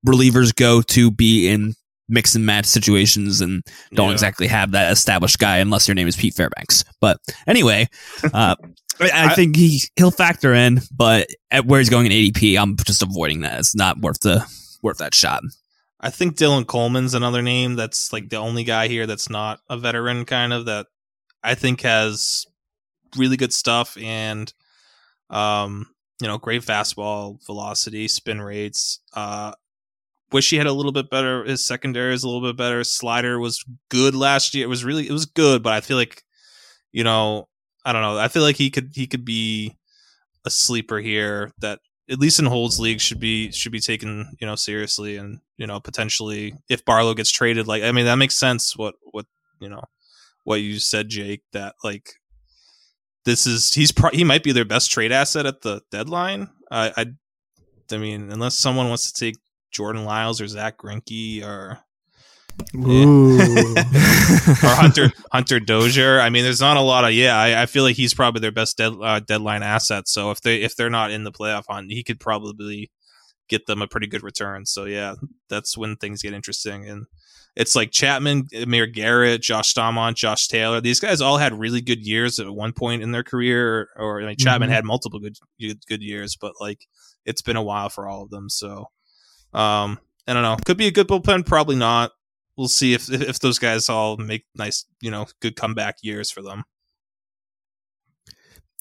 relievers go to be in mix and match situations and don't yeah. exactly have that established guy unless your name is Pete Fairbanks. But anyway, uh, I, I, think he he'll factor in, but at where he's going in ADP, I'm just avoiding that. It's not worth the worth that shot. I think Dylan Coleman's another name that's like the only guy here that's not a veteran kind of that I think has really good stuff and um you know great fastball velocity spin rates uh wish he had a little bit better his secondary is a little bit better slider was good last year it was really it was good but i feel like you know I don't know. I feel like he could he could be a sleeper here that at least in holds league should be should be taken you know seriously and you know potentially if Barlow gets traded like I mean that makes sense what what you know what you said Jake that like this is he's pro- he might be their best trade asset at the deadline I I I mean unless someone wants to take Jordan Lyles or Zack Greinke or Ooh. or Hunter Hunter Dozier. I mean, there's not a lot of yeah. I, I feel like he's probably their best dead, uh, deadline asset. So if they if they're not in the playoff hunt, he could probably get them a pretty good return. So yeah, that's when things get interesting. And it's like Chapman, Amir Garrett, Josh Staumont, Josh Taylor. These guys all had really good years at one point in their career. Or, or Chapman mm-hmm. had multiple good, good good years, but like it's been a while for all of them. So um, I don't know. Could be a good bullpen, probably not we'll see if if those guys all make nice, you know, good comeback years for them.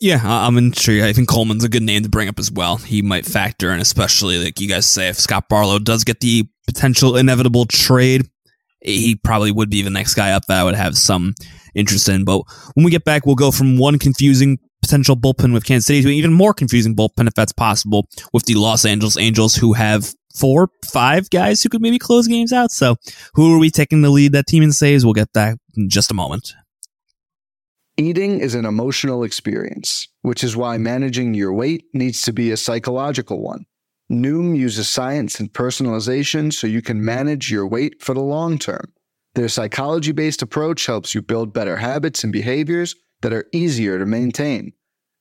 Yeah, I'm intrigued. I think Coleman's a good name to bring up as well. He might factor in, especially like you guys say, if Scott Barlow does get the potential inevitable trade, he probably would be the next guy up that I would have some interest in. But when we get back, we'll go from one confusing potential bullpen with Kansas City to an even more confusing bullpen, if that's possible, with the Los Angeles Angels, who have four, five guys who could maybe close games out. So who are we taking the lead that team in saves? We'll get that in just a moment. Eating is an emotional experience, which is why managing your weight needs to be a psychological one. Noom uses science and personalization so you can manage your weight for the long term. Their psychology based approach helps you build better habits and behaviors that are easier to maintain.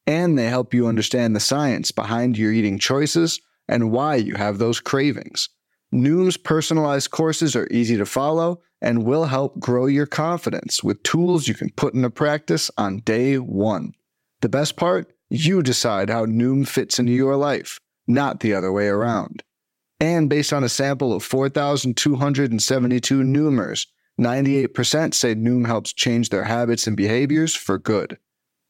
And they help you understand the science behind your eating choices and why you have those cravings. Noom's personalized courses are easy to follow and will help grow your confidence with tools you can put into practice on day one. The best part? You decide how Noom fits into your life, not the other way around. And based on a sample of 4,272 Noomers, 98% say Noom helps change their habits and behaviors for good.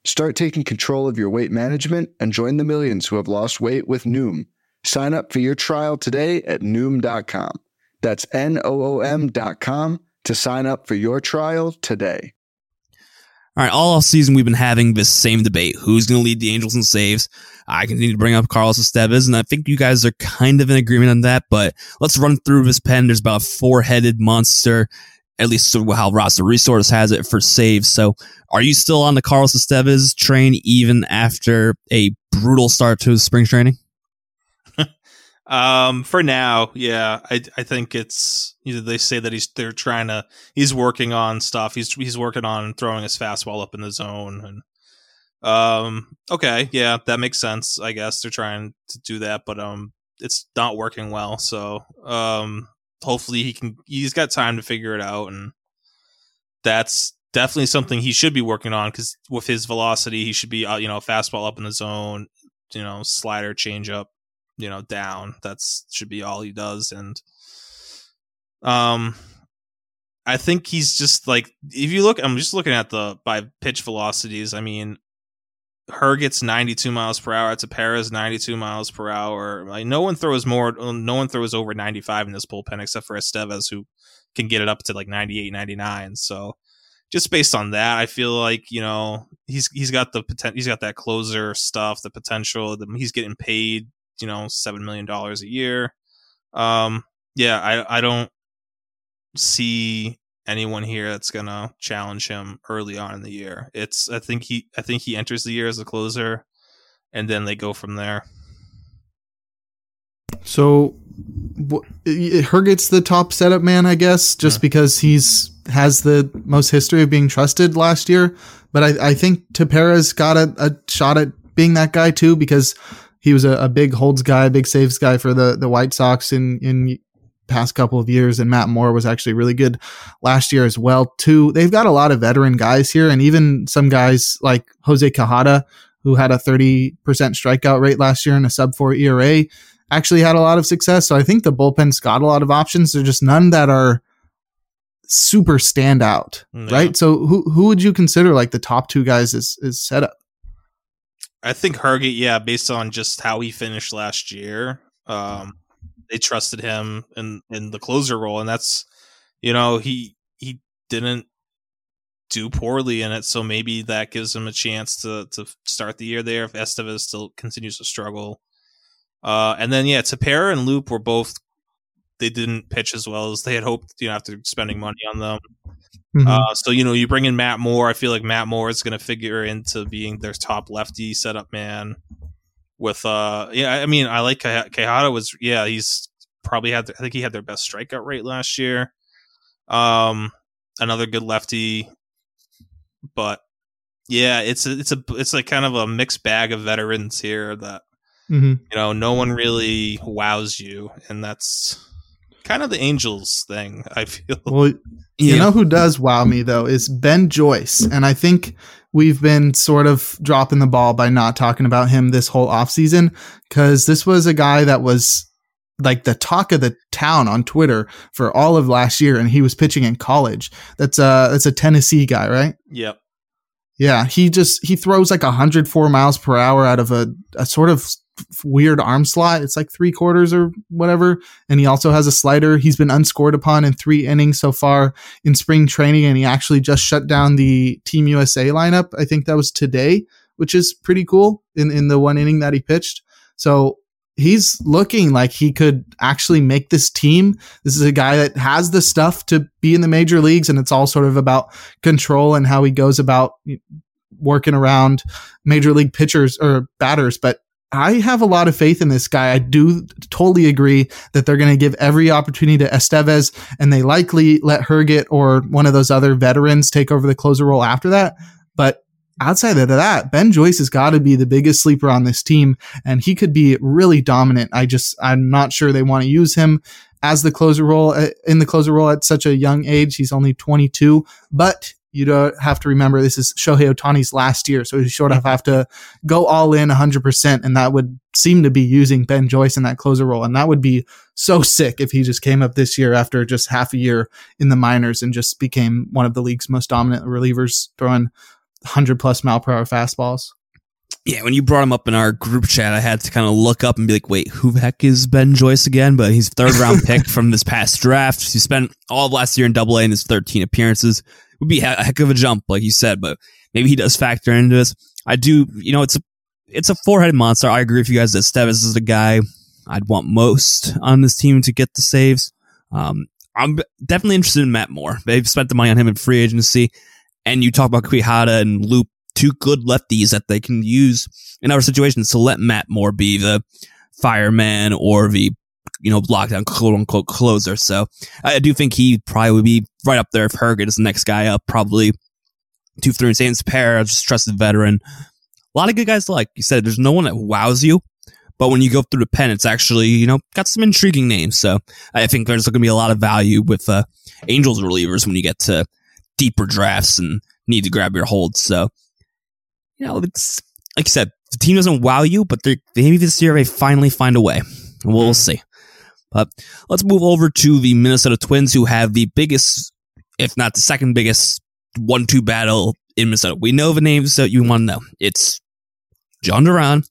Start taking control of your weight management and join the millions who have lost weight with Noom. Sign up for your trial today at Noom.com. That's N O O M.com to sign up for your trial today. All right, all season we've been having this same debate: who's going to lead the Angels in saves? I continue to bring up Carlos Estevez, and I think you guys are kind of in agreement on that. But let's run through this pen. There's about a four-headed monster, at least how Roster Resource has it for saves. So, are you still on the Carlos Estevez train even after a brutal start to his spring training? Um, for now, yeah, I I think it's you know, they say that he's they're trying to he's working on stuff. He's he's working on throwing his fastball up in the zone and um okay, yeah, that makes sense. I guess they're trying to do that, but um it's not working well. So, um hopefully he can he's got time to figure it out and that's definitely something he should be working on cuz with his velocity, he should be uh, you know, fastball up in the zone, you know, slider change up you know down. That's should be all he does and um i think he's just like if you look i'm just looking at the by pitch velocities i mean Herget's 92 miles per hour Tepera's 92 miles per hour like no one throws more no one throws over 95 in this bullpen except for Estevez who can get it up to like 98 99 so just based on that, I feel like you know he's he's got the potential. He's got that closer stuff, the potential. He's getting paid you know seven million dollars a year. Um, yeah, I I don't see anyone here that's gonna challenge him early on in the year. It's I think he I think he enters the year as a closer, and then they go from there. So, Herget's the top setup man, I guess, just mm because he's has the most history of being trusted last year. But I, I think Tepera's got a, a shot at being that guy too, because he was a, a big holds guy, big saves guy for the the White Sox in in past couple of years and Matt Moore was actually really good last year as well too. They've got a lot of veteran guys here and even some guys like Jose Quijada who had a 30% strikeout rate last year and a sub 4 ERA actually had a lot of success. So I think the bullpen's got a lot of options. There's just none that are super standout, yeah. right? So who who would you consider like the top two guys is is setup? I think Herget, yeah, based on just how he finished last year, um, they trusted him in in the closer role, and that's you know he he didn't do poorly in it, so maybe that gives him a chance to to start the year there if Estevez still continues to struggle. Uh, and then yeah, Tepera and Loup were both they didn't pitch as well as they had hoped. You know, after spending money on them. Mm-hmm. Uh, so you know, you bring in Matt Moore. I feel like Matt Moore is going to figure into being their top lefty setup man. With uh, yeah, I mean, I like Quijada was yeah, he's probably had I think he had their best strikeout rate last year. Um, another good lefty, but yeah, it's a, it's a it's like kind of a mixed bag of veterans here that mm-hmm. you know no one really wows you, and that's kind of the Angels thing. I feel. Well, you know who does wow me though is Ben Joyce, and I think we've been sort of dropping the ball by not talking about him this whole offseason because this was a guy that was like the talk of the town on Twitter for all of last year, and he was pitching in college. That's a that's a Tennessee guy, right? Yep. Yeah, he just he throws like 104 miles per hour out of a, a sort of weird arm slot. It's like three quarters or whatever. And he also has a slider. He's been unscored upon in three innings so far in spring training. And he actually just shut down the Team USA lineup. I think that was today, which is pretty cool in, in the one inning that he pitched. So he's looking like he could actually make this team. This is a guy that has the stuff to be in the major leagues. And it's all sort of about control and how he goes about working around major league pitchers or batters. But I have a lot of faith in this guy. I do totally agree that they're going to give every opportunity to Estevez and they likely let Herget or one of those other veterans take over the closer role after that. But outside of that, Ben Joyce has got to be the biggest sleeper on this team and he could be really dominant. I just, I'm not sure they want to use him as the closer role uh, in the closer role at such a young age. He's only 22, but you don't have to remember this is Shohei Ohtani's last year, so you sort of have to go all in 100%, and that would seem to be using Ben Joyce in that closer role, and that would be so sick if he just came up this year after just half a year in the minors and just became one of the league's most dominant relievers, throwing 100 plus mile per hour fastballs. Yeah, when you brought him up in our group chat, I had to kind of look up and be like, wait, who the heck is Ben Joyce again? But he's third round pick from this past draft. He spent all of last year in double A in his 13 appearances. Would be a heck of a jump, like you said, but maybe he does factor into this. I do, you know, it's a, it's a four headed monster. I agree with you guys that Stevis is the guy I'd want most on this team to get the saves. Um, I'm definitely interested in Matt Moore. They've spent the money on him in free agency. And you talk about Quijada and Loup two good lefties that they can use in other situations to let Matt Moore be the fireman or the you know lockdown quote unquote closer. So I do think he probably would be right up there if Herget is the next guy up. Probably two three Saints pair, just trusted veteran. A lot of good guys like you said. There's no one that wows you. But when you go through the pen, it's actually, you know, got some intriguing names. So I think there's going to be a lot of value with uh, Angels relievers when you get to deeper drafts and need to grab your holds. So you know, it's like you said, the team doesn't wow you, but maybe this year they finally find a way. We'll mm. see. But let's move over to the Minnesota Twins, who have the biggest, if not the second biggest, one-two battle in Minnesota. We know the names that you want to know. It's Jhoan Duran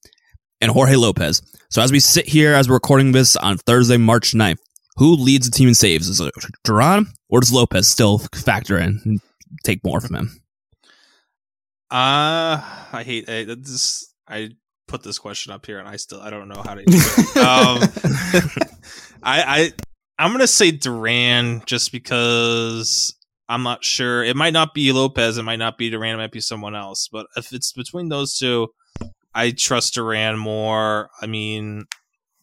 and Jorge Lopez. So as we sit here, as we're recording this on Thursday, March 9th, who leads the team in saves? Is it Duran or does Lopez still factor in and take more from him? Uh, I hate I, this. I put this question up here, and I still I don't know how to. um, I I I'm gonna say Duran just because I'm not sure. It might not be Lopez. It might not be Duran. It might be someone else. But if it's between those two, I trust Duran more. I mean,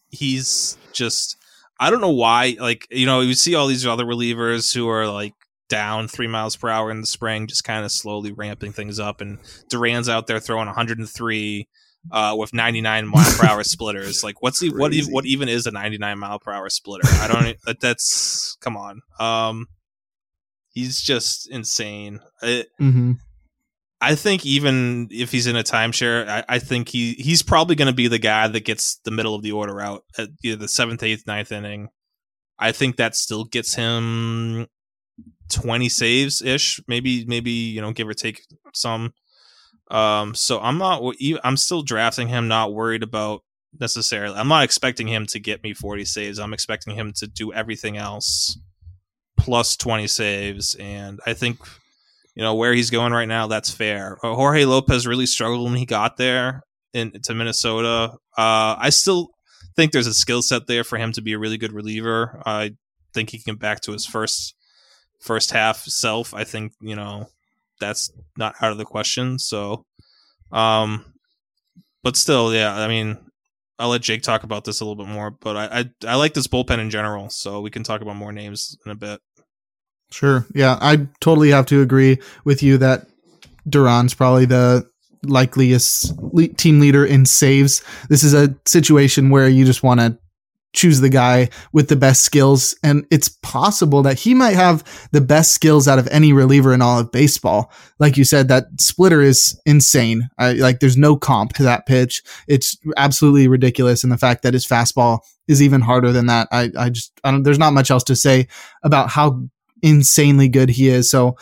he's just. I don't know why. Like you know, you see all these other relievers who are like down three miles per hour in the spring, just kind of slowly ramping things up. And Duran's out there throwing 103 uh, with 99 mile per hour splitters. Like, what's the what? What even is a 99 mile per hour splitter? I don't. that's come on. Um, he's just insane. It, mm-hmm. I think even if he's in a timeshare, I, I think he he's probably going to be the guy that gets the middle of the order out at either the seventh, eighth, ninth inning. I think that still gets him 20 saves ish, maybe maybe you know give or take some. Um, so I'm not I'm still drafting him, not worried about necessarily. I'm not expecting him to get me 40 saves. I'm expecting him to do everything else plus 20 saves, and I think you know where he's going right now. That's fair. Uh, Jorge Lopez really struggled when he got there in to Minnesota. Uh, I still think there's a skill set there for him to be a really good reliever. I think he can get back to his first first half self, I think you know that's not out of the question. So, um, but still, yeah. I mean, I'll let Jake talk about this a little bit more, but I, I I, like this bullpen in general, so we can talk about more names in a bit. Sure. Yeah, I totally have to agree with you that Duran's probably the likeliest team leader in saves. This is a situation where you just want to choose the guy with the best skills. And it's possible that he might have the best skills out of any reliever in all of baseball. Like you said, that splitter is insane. I, like there's no comp to that pitch. It's absolutely ridiculous. And the fact that his fastball is even harder than that. I, I just, I there's not much else to say about how insanely good he is. So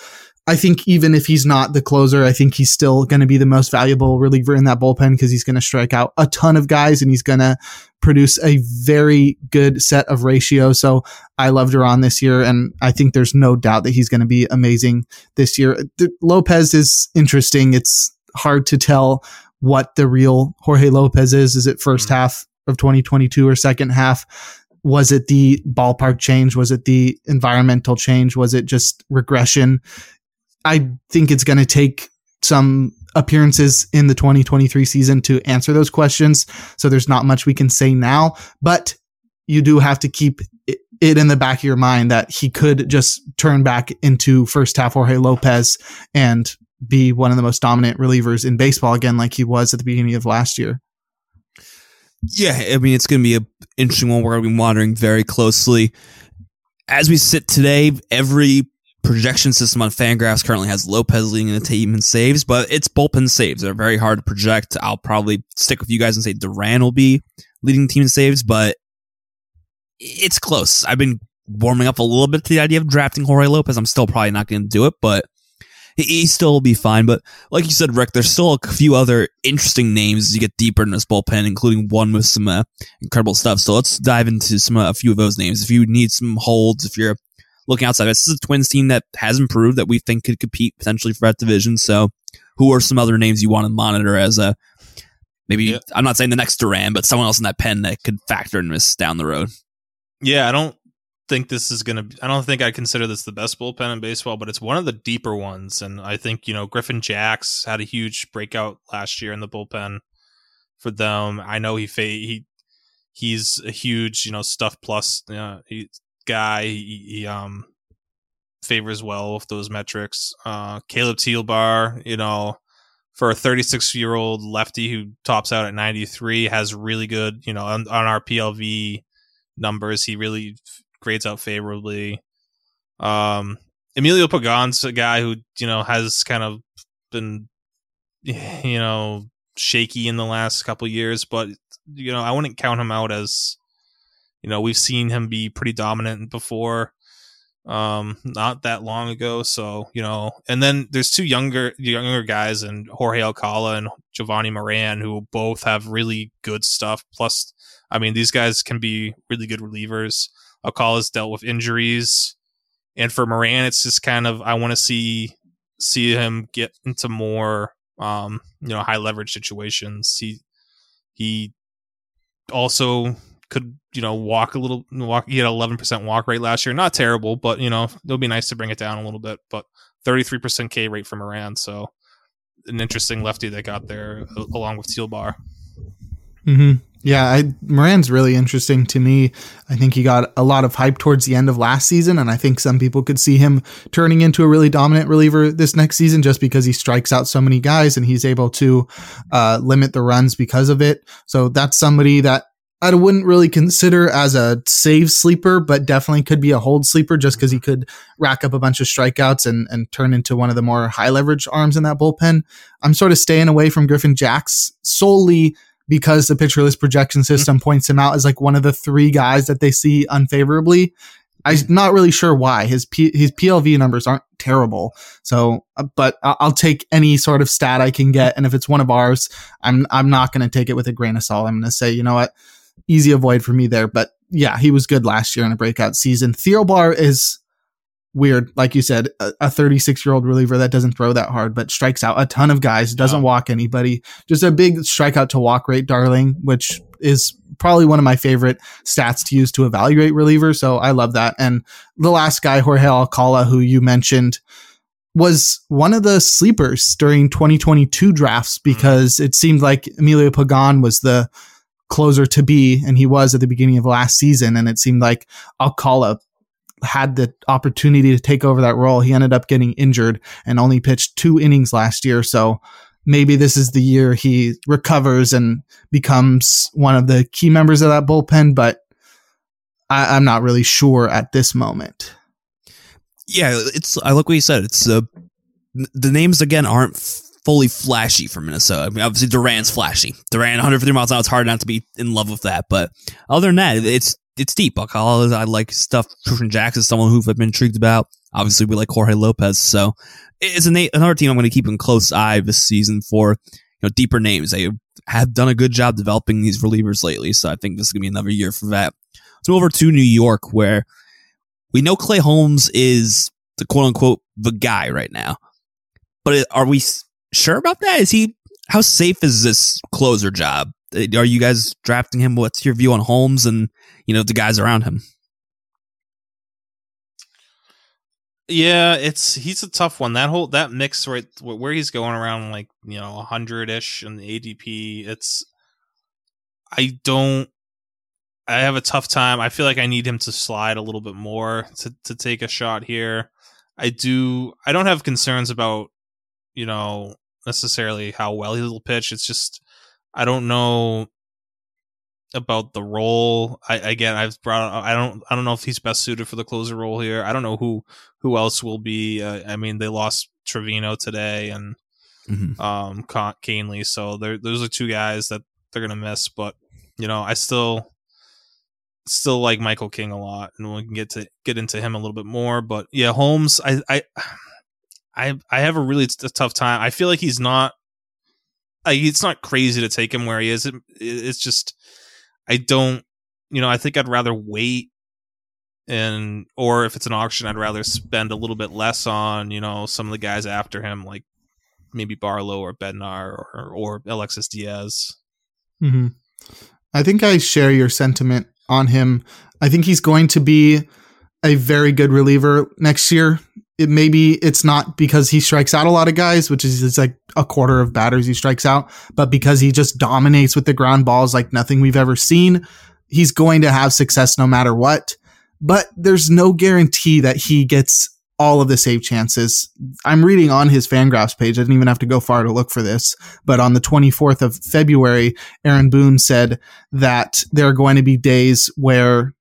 I think even if he's not the closer, I think he's still going to be the most valuable reliever in that bullpen because he's going to strike out a ton of guys and he's going to produce a very good set of ratios. So I love Duran this year, and I think there's no doubt that he's going to be amazing this year. Lopez is interesting. It's hard to tell what the real Jorge Lopez is. Is it 1st mm-hmm. half of 2022 or second half? Was it the ballpark change? Was it the environmental change? Was it just regression? I think it's going to take some appearances in the 2023 season to answer those questions. So there's not much we can say now, but you do have to keep it in the back of your mind that he could just turn back into first half Jorge Lopez and be one of the most dominant relievers in baseball again, like he was at the beginning of last year. Yeah, I mean, it's going to be an interesting one. We're going to be monitoring very closely. As we sit today, every projection system on Fangraphs currently has Lopez leading the team in saves, but it's bullpen saves. They're very hard to project. I'll probably stick with you guys and say Duran will be leading the team in saves, but it's close. I've been warming up a little bit to the idea of drafting Jorge Lopez. I'm still probably not going to do it, but he still will be fine. But like you said, Rick, there's still a few other interesting names as you get deeper in this bullpen, including one with some uh, incredible stuff. So let's dive into some uh, a few of those names. If you need some holds, if you're looking outside, this is a Twins team that has improved that we think could compete potentially for that division. So who are some other names you want to monitor as a maybe? Yeah. I'm not saying the next Duran, but someone else in that pen that could factor in this down the road. Yeah, I don't think this is going to I don't think I consider this the best bullpen in baseball, but it's one of the deeper ones and I think, you know, Griffin Jax had a huge breakout last year in the bullpen for them. I know he fa- he he's a huge, you know, stuff plus uh, he, guy. He, he, um favors well with those metrics. Uh Caleb Thielbar, you know, for a 36 year old lefty who tops out at 93 has really good, you know, on, on our PLV numbers. He really grades out favorably. Um, Emilio Pagan's a guy who you know has kind of been you know shaky in the last couple years, but you know I wouldn't count him out as you know we've seen him be pretty dominant before um not that long ago. So you know and then there's two younger younger guys and Jorge Alcala and Jovani Moran who both have really good stuff. Plus I mean these guys can be really good relievers. Alcala's dealt with injuries, and for Moran, it's just kind of I want to see see him get into more um, you know high leverage situations. He he also could you know walk a little walk. He had eleven percent walk rate last year, not terrible, but you know it'll be nice to bring it down a little bit. But thirty three percent K rate for Moran, so an interesting lefty they got there along with Thielbar. Mm-hmm. Yeah, I, Moran's really interesting to me. I think he got a lot of hype towards the end of last season, and I think some people could see him turning into a really dominant reliever this next season just because he strikes out so many guys and he's able to uh, limit the runs because of it. So that's somebody that I wouldn't really consider as a save sleeper, but definitely could be a hold sleeper just because he could rack up a bunch of strikeouts and, and turn into one of the more high leverage arms in that bullpen. I'm sort of staying away from Griffin Jax solely because the pitcher list projection mm-hmm. system points him out as like one of the three guys that they see unfavorably. I'm not really sure why his P- his PLV numbers aren't terrible. So, uh, but I'll take any sort of stat I can get, and if it's one of ours, I'm I'm not going to take it with a grain of salt. I'm going to say, you know what, easy avoid for me there. But yeah, he was good last year in a breakout season. Thielbar is weird. Like you said, a 36 year old reliever that doesn't throw that hard, but strikes out a ton of guys, doesn't walk anybody. Just a big strikeout to walk rate, darling, which is probably one of my favorite stats to use to evaluate relievers. So I love that. And the last guy, Jorge Alcala, who you mentioned, was one of the sleepers during 2022 drafts mm-hmm. because it seemed like Emilio Pagan was the closer to be, and he was at the beginning of last season. And it seemed like Alcala had the opportunity to take over that role. He ended up getting injured and only pitched two innings last year. So maybe this is the year he recovers and becomes one of the key members of that bullpen, but I, am not really sure at this moment. Yeah, it's I like what you said. It's uh, the names again aren't fully flashy for Minnesota. I mean, obviously Duran's flashy. Duran 150 miles an hour. It's hard not to be in love with that. But other than that, it's it's deep. I like stuff. Christian Jackson someone who I've been intrigued about. Obviously, we like Jorge Lopez, so it's an, another team I'm going to keep in close eye this season for you know deeper names. They have done a good job developing these relievers lately, so I think this is going to be another year for that. Let's move over to New York, where we know Clay Holmes is the quote unquote the guy right now, but are we sure about that? Is he how safe is this closer job? Uh, are you guys drafting him? What's your view on Holmes and you know the guys around him? Yeah, it's he's a tough one. That whole that mix right where he's going around like you know hundred ish in the ADP. It's I don't. I have a tough time. I feel like I need him to slide a little bit more to to take a shot here. I do. I don't have concerns about you know necessarily how well he'll pitch. It's just I don't know about the role. I again I've brought I don't I don't know if he's best suited for the closer role here. I don't know who who else will be. Uh, I mean they lost Trivino today and mm-hmm. um Kahnle, so there those are two guys that they're gonna miss. But you know I still still like Michael King a lot, and we can get to get into him a little bit more. But yeah, Holmes, I I I I have a really t- tough time. I feel like he's not. it's not crazy to take him where he is. It, it's just I don't, you know, I think I'd rather wait and or if it's an auction, I'd rather spend a little bit less on, you know, some of the guys after him, like maybe Barlow or Bednar or or Alexis Diaz. Mm-hmm. I think I share your sentiment on him. I think he's going to be a very good reliever next year. It maybe it's not because he strikes out a lot of guys, which is it's like a quarter of batters he strikes out, but because he just dominates with the ground balls like nothing we've ever seen. He's going to have success no matter what. But there's no guarantee that he gets all of the save chances. I'm reading on his Fangraphs page. I didn't even have to go far to look for this. But on the 24th of February, Aaron Boone said that there are going to be days where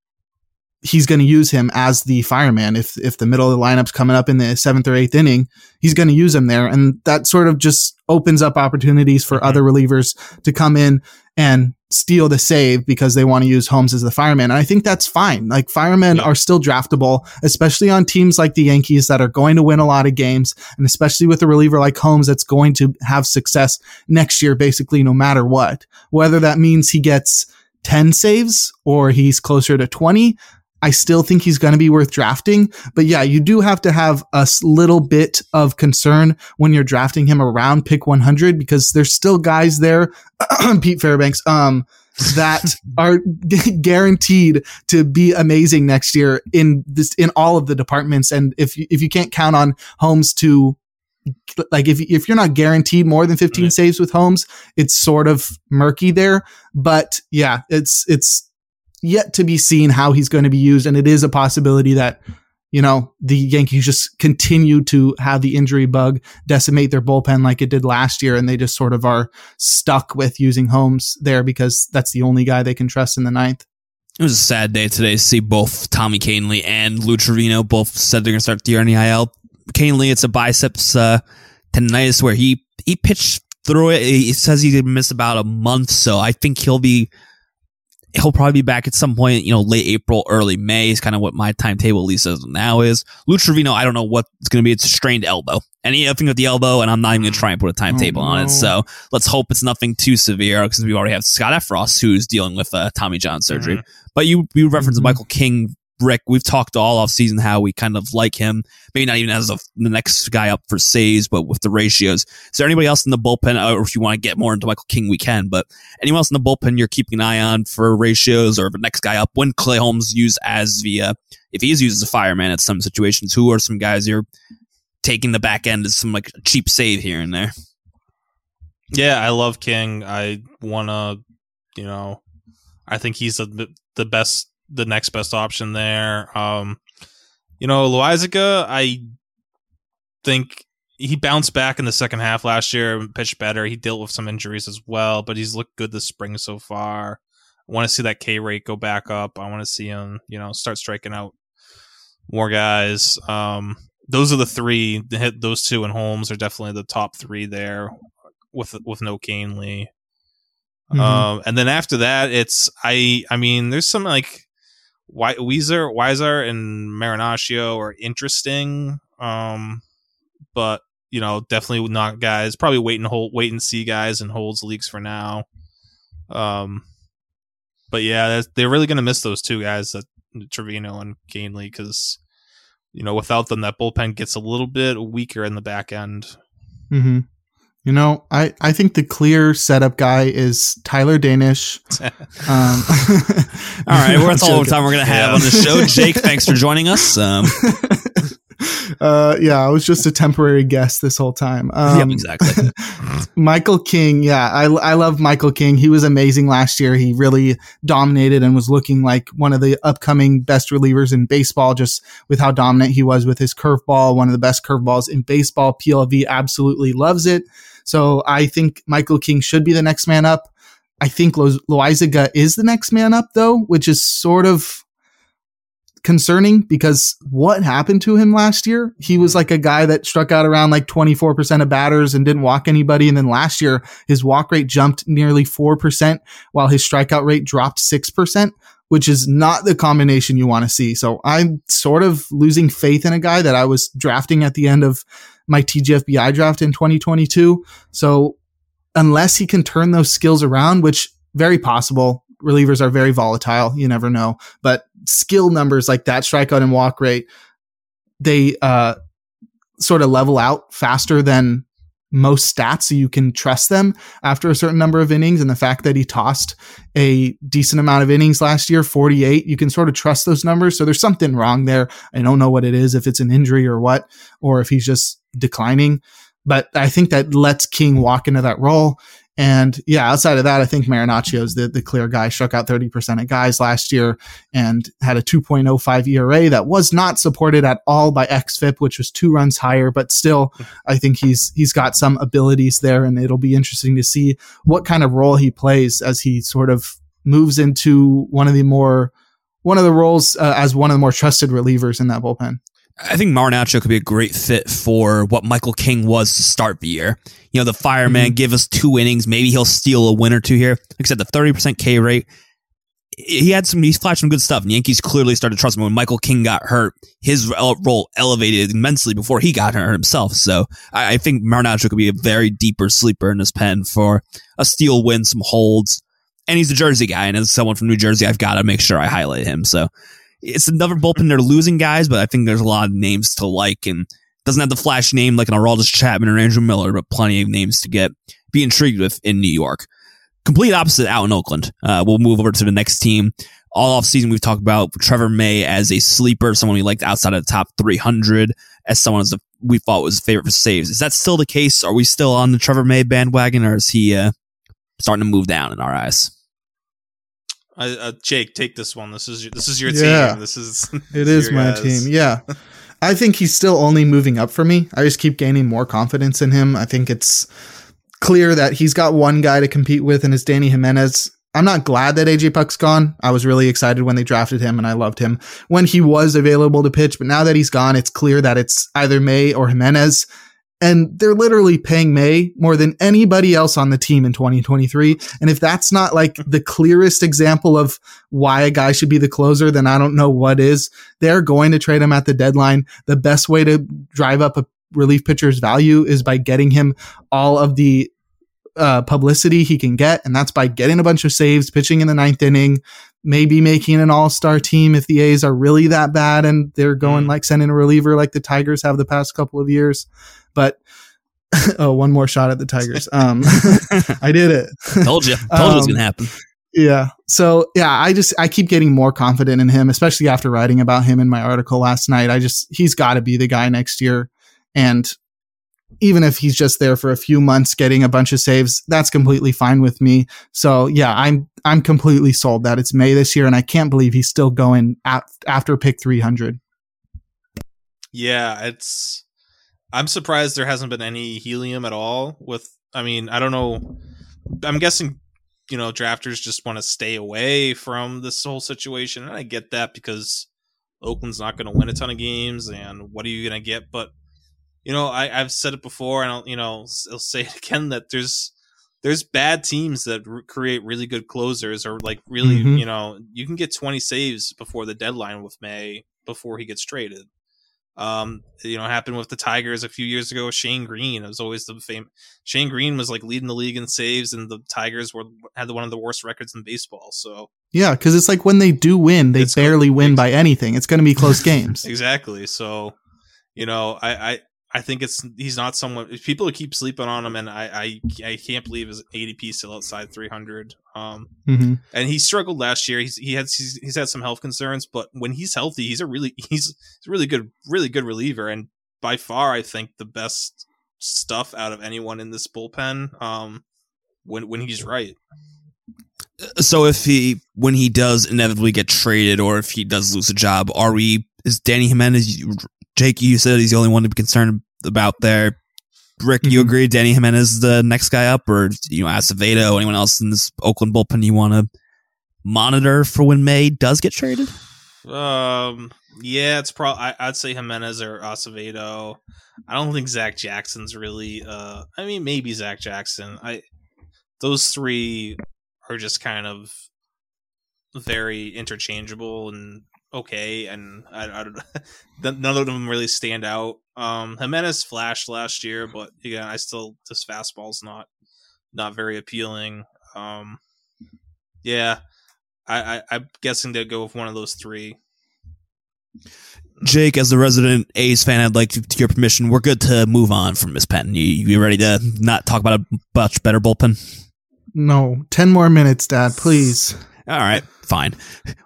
he's going to use him as the fireman. If if the middle of the lineup's coming up in the seventh or eighth inning, he's going to use him there, and that sort of just opens up opportunities for mm-hmm. other relievers to come in and steal the save because they want to use Holmes as the fireman. And I think that's fine. Like firemen are still draftable, especially on teams like the Yankees that are going to win a lot of games, and especially with a reliever like Holmes that's going to have success next year, basically no matter what. Whether that means he gets 10 saves or he's closer to 20, I still think he's going to be worth drafting. But yeah, you do have to have a little bit of concern when you're drafting him around pick 100 because there's still guys there, Pete Fairbanks, um, that are guaranteed to be amazing next year in this, in all of the departments. And if you, if you can't count on Holmes to like if if you're not guaranteed more than 15 right. saves with Holmes, it's sort of murky there. But yeah, it's it's yet to be seen how he's going to be used. And it is a possibility that, you know, the Yankees just continue to have the injury bug decimate their bullpen like it did last year. And they just sort of are stuck with using Holmes there because that's the only guy they can trust in the ninth. It was a sad day today to see both Tommy Kahnle and Lou Trivino both said they're going to start the year in the IL. Kahnle, it's a biceps uh, tendonitis where he he pitched through it. He says he missed about a month, so I think he'll be he'll probably be back at some point, you know, late April, early May is kind of what my timetable at least is now is. Lou Trivino, I don't know what it's going to be. It's a strained elbow. Anything with the elbow, and I'm not even going to try and put a timetable oh, no. on it. So let's hope it's nothing too severe because we already have Scott Effross who's dealing with uh, Tommy John surgery. Mm-hmm. But you, you referenced mm-hmm. Michael King Rick, we've talked all off season how we kind of like him. Maybe not even as a, the next guy up for saves, but with the ratios. Is there anybody else in the bullpen, uh, or if you want to get more into Michael King, we can. But anyone else in the bullpen you're keeping an eye on for ratios, or the next guy up when Clay Holmes used as via, uh, if he is used as a fireman at some situations, who are some guys you're taking the back end as some like cheap save here and there? Yeah, I love King. I want to, you know, I think he's the the best the next best option there. Um, you know, Loaisiga, I think he bounced back in the second half last year and pitched better. He dealt with some injuries as well, but he's looked good this spring so far. I want to see that K rate go back up. I want to see him, you know, start striking out more guys. Um, those are the three. Hit those two and Holmes are definitely the top three there, with with no Kahnle. Mm-hmm. Um, and then after that, it's I. I mean, there's some like Weissert, Weissert, and Marinaccio are interesting, um, but you know, definitely not guys. Probably wait and hold, wait and see guys and holds leagues for now. Um, but yeah, they're really going to miss those two guys, that Trivino and Kahnle, because you know, without them, that bullpen gets a little bit weaker in the back end. Mm-hmm. You know, I, I think the clear setup guy is Tyler Danish. um, all right, well, that's all the time we're going to have yeah. on the show. Jake, thanks for joining us. Um. uh, yeah, I was just a temporary guest this whole time. Um, yep, exactly. Michael King, yeah, I, I love Michael King. He was amazing last year. He really dominated and was looking like one of the upcoming best relievers in baseball, just with how dominant he was with his curveball, one of the best curveballs in baseball. PLV absolutely loves it. So I think Michael King should be the next man up. I think Lo- Loaisiga is the next man up, though, which is sort of concerning because what happened to him last year? He was hmm. like a guy that struck out around like 24% of batters and didn't walk anybody. And then last year, his walk rate jumped nearly 4% while his strikeout rate dropped 6%, which is not the combination you want to see. So I'm sort of losing faith in a guy that I was drafting at the end of my TGFBI draft in 2022. So unless he can turn those skills around, which very possible, relievers are very volatile. You never know. But skill numbers like that, strikeout and walk rate, they uh, sort of level out faster than most stats. So you can trust them after a certain number of innings. And the fact that he tossed a decent amount of innings last year, 48, you can sort of trust those numbers. So there's something wrong there. I don't know what it is, if it's an injury or what, or if he's just declining. But I think that lets King walk into that role. And yeah, outside of that, I think Marinaccio is the, the clear guy. Struck out 30% of guys last year and had a 2.05 ERA that was not supported at all by XFIP, which was two runs higher, but still, I think he's, he's got some abilities there and it'll be interesting to see what kind of role he plays as he sort of moves into one of the more, one of the roles uh, as one of the more trusted relievers in that bullpen. I think Marinaccio could be a great fit for what Michael King was to start the year. You know, the fireman, mm-hmm. give us two innings. Maybe he'll steal a win or two here. Like I said, the 30% K rate. He had some, he's flashed some good stuff. And Yankees clearly started to trust him. When Michael King got hurt, his role elevated immensely before he got hurt himself. So I, I think Marinaccio could be a very deeper sleeper in his pen for a steal win, some holds. And he's a Jersey guy. And as someone from New Jersey, I've got to make sure I highlight him. So it's another bullpen. They're losing guys, but I think there's a lot of names to like and doesn't have the flash name like an Aroldis Chapman or Andrew Miller, but plenty of names to get be intrigued with in New York. Complete opposite out in Oakland. Uh, we'll move over to the next team. All off season, we've talked about Trevor May as a sleeper, someone we liked outside of the top 300, as someone as a, we thought was a favorite for saves. Is that still the case? Are we still on the Trevor May bandwagon, or is he uh, starting to move down in our eyes? Uh, Jake, take this one. This is your, this is your yeah, team. This is it is my guys. team. Yeah, I think he's still only moving up for me. I just keep gaining more confidence in him. I think it's clear that he's got one guy to compete with, and it's Dany Jimenez. I'm not glad that AJ Puk's gone. I was really excited when they drafted him, and I loved him when he was available to pitch. But now that he's gone, it's clear that it's either May or Jimenez and they're literally paying May more than anybody else on the team in 2023. And if that's not like the clearest example of why a guy should be the closer, then I don't know what is. They're going to trade him at the deadline. The best way to drive up a relief pitcher's value is by getting him all of the uh, publicity he can get, and that's by getting a bunch of saves, pitching in the ninth inning, maybe making an all-star team if the A's are really that bad and they're going mm. like sending a reliever like the Tigers have the past couple of years. But oh, one more shot at the Tigers. Um, I did it. Told you. Told um, you it was gonna um, happen. Yeah. So yeah, I just I keep getting more confident in him, especially after writing about him in my article last night. I just he's got to be the guy next year, and even if he's just there for a few months getting a bunch of saves, that's completely fine with me. So yeah, I'm I'm completely sold that it's May this year, and I can't believe he's still going at, after pick 300. Yeah, it's I'm surprised there hasn't been any helium at all. With, I mean, I don't know. I'm guessing, you know, drafters just want to stay away from this whole situation, and I get that because Oakland's not going to win a ton of games, and what are you going to get? But you know, I, have said it before, and I'll, you know, I'll say it again that there's there's bad teams that create really good closers, or like really, mm-hmm. you know, you can get 20 saves before the deadline with May before he gets traded. Um, you know, happened with the Tigers a few years ago. Shane Greene it was always the fame. Shane Greene was like leading the league in saves, and the Tigers were had one of the worst records in baseball. So yeah, because it's like when they do win, they barely win by anything. It's going to be close games. exactly. So, you know, I, I I think it's he's not someone people keep sleeping on him, and I I, I can't believe his ADP is still outside 300. Um, mm-hmm. and he struggled last year. He's he had he's, he's, had some health concerns, but when he's healthy, he's a really he's, he's a really good really good reliever. And by far, I think, the best stuff out of anyone in this bullpen. Um, when when he's right. So if he when he does inevitably get traded, or if he does lose a job, are we? Is Dany Jimenez? Jake, you said he's the only one to be concerned about there. Rick, you Mhm. agree Dany Jimenez is the next guy up, or you know Acevedo, anyone else in this Oakland bullpen you want to monitor for when May does get traded? Um, yeah, it's probably I'd say Jimenez or Acevedo. I don't think Zach Jackson's really. Uh, I mean, maybe Zach Jackson. I those three are just kind of very interchangeable and okay, and I, I don't. none of them really stand out. Um, Jimenez flashed last year, but again, I still this fastball's not not very appealing. Um, yeah, I, I I'm guessing they'd go with one of those three. Jake, as the resident A's fan, I'd like to, to your permission. We're good to move on from Miss Penn. You, you ready to not talk about a much better bullpen? No, 10 more minutes, Dad, please. All right, fine.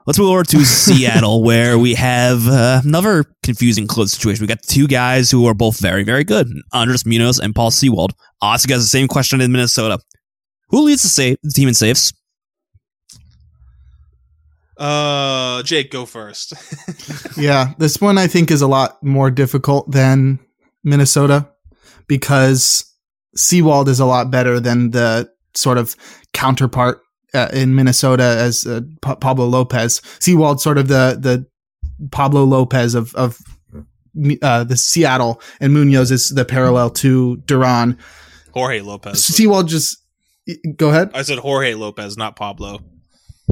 Let's move over to Seattle, where we have uh, another confusing close situation. We got two guys who are both very, very good: Andres Munoz and Paul Sewald. Also, guys, the same question in Minnesota: Who leads the, save, the team in saves? Uh, Jake, go first. Yeah, this one I think is a lot more difficult than Minnesota because Sewald is a lot better than the sort of counterpart uh, in Minnesota as uh, Pa- Pablo Lopez. Sewald sort of the the Pablo Lopez of of uh, the Seattle, and Munoz is the parallel to Duran. Jorge Lopez. Sewald just go ahead. I said Jorge Lopez, not Pablo.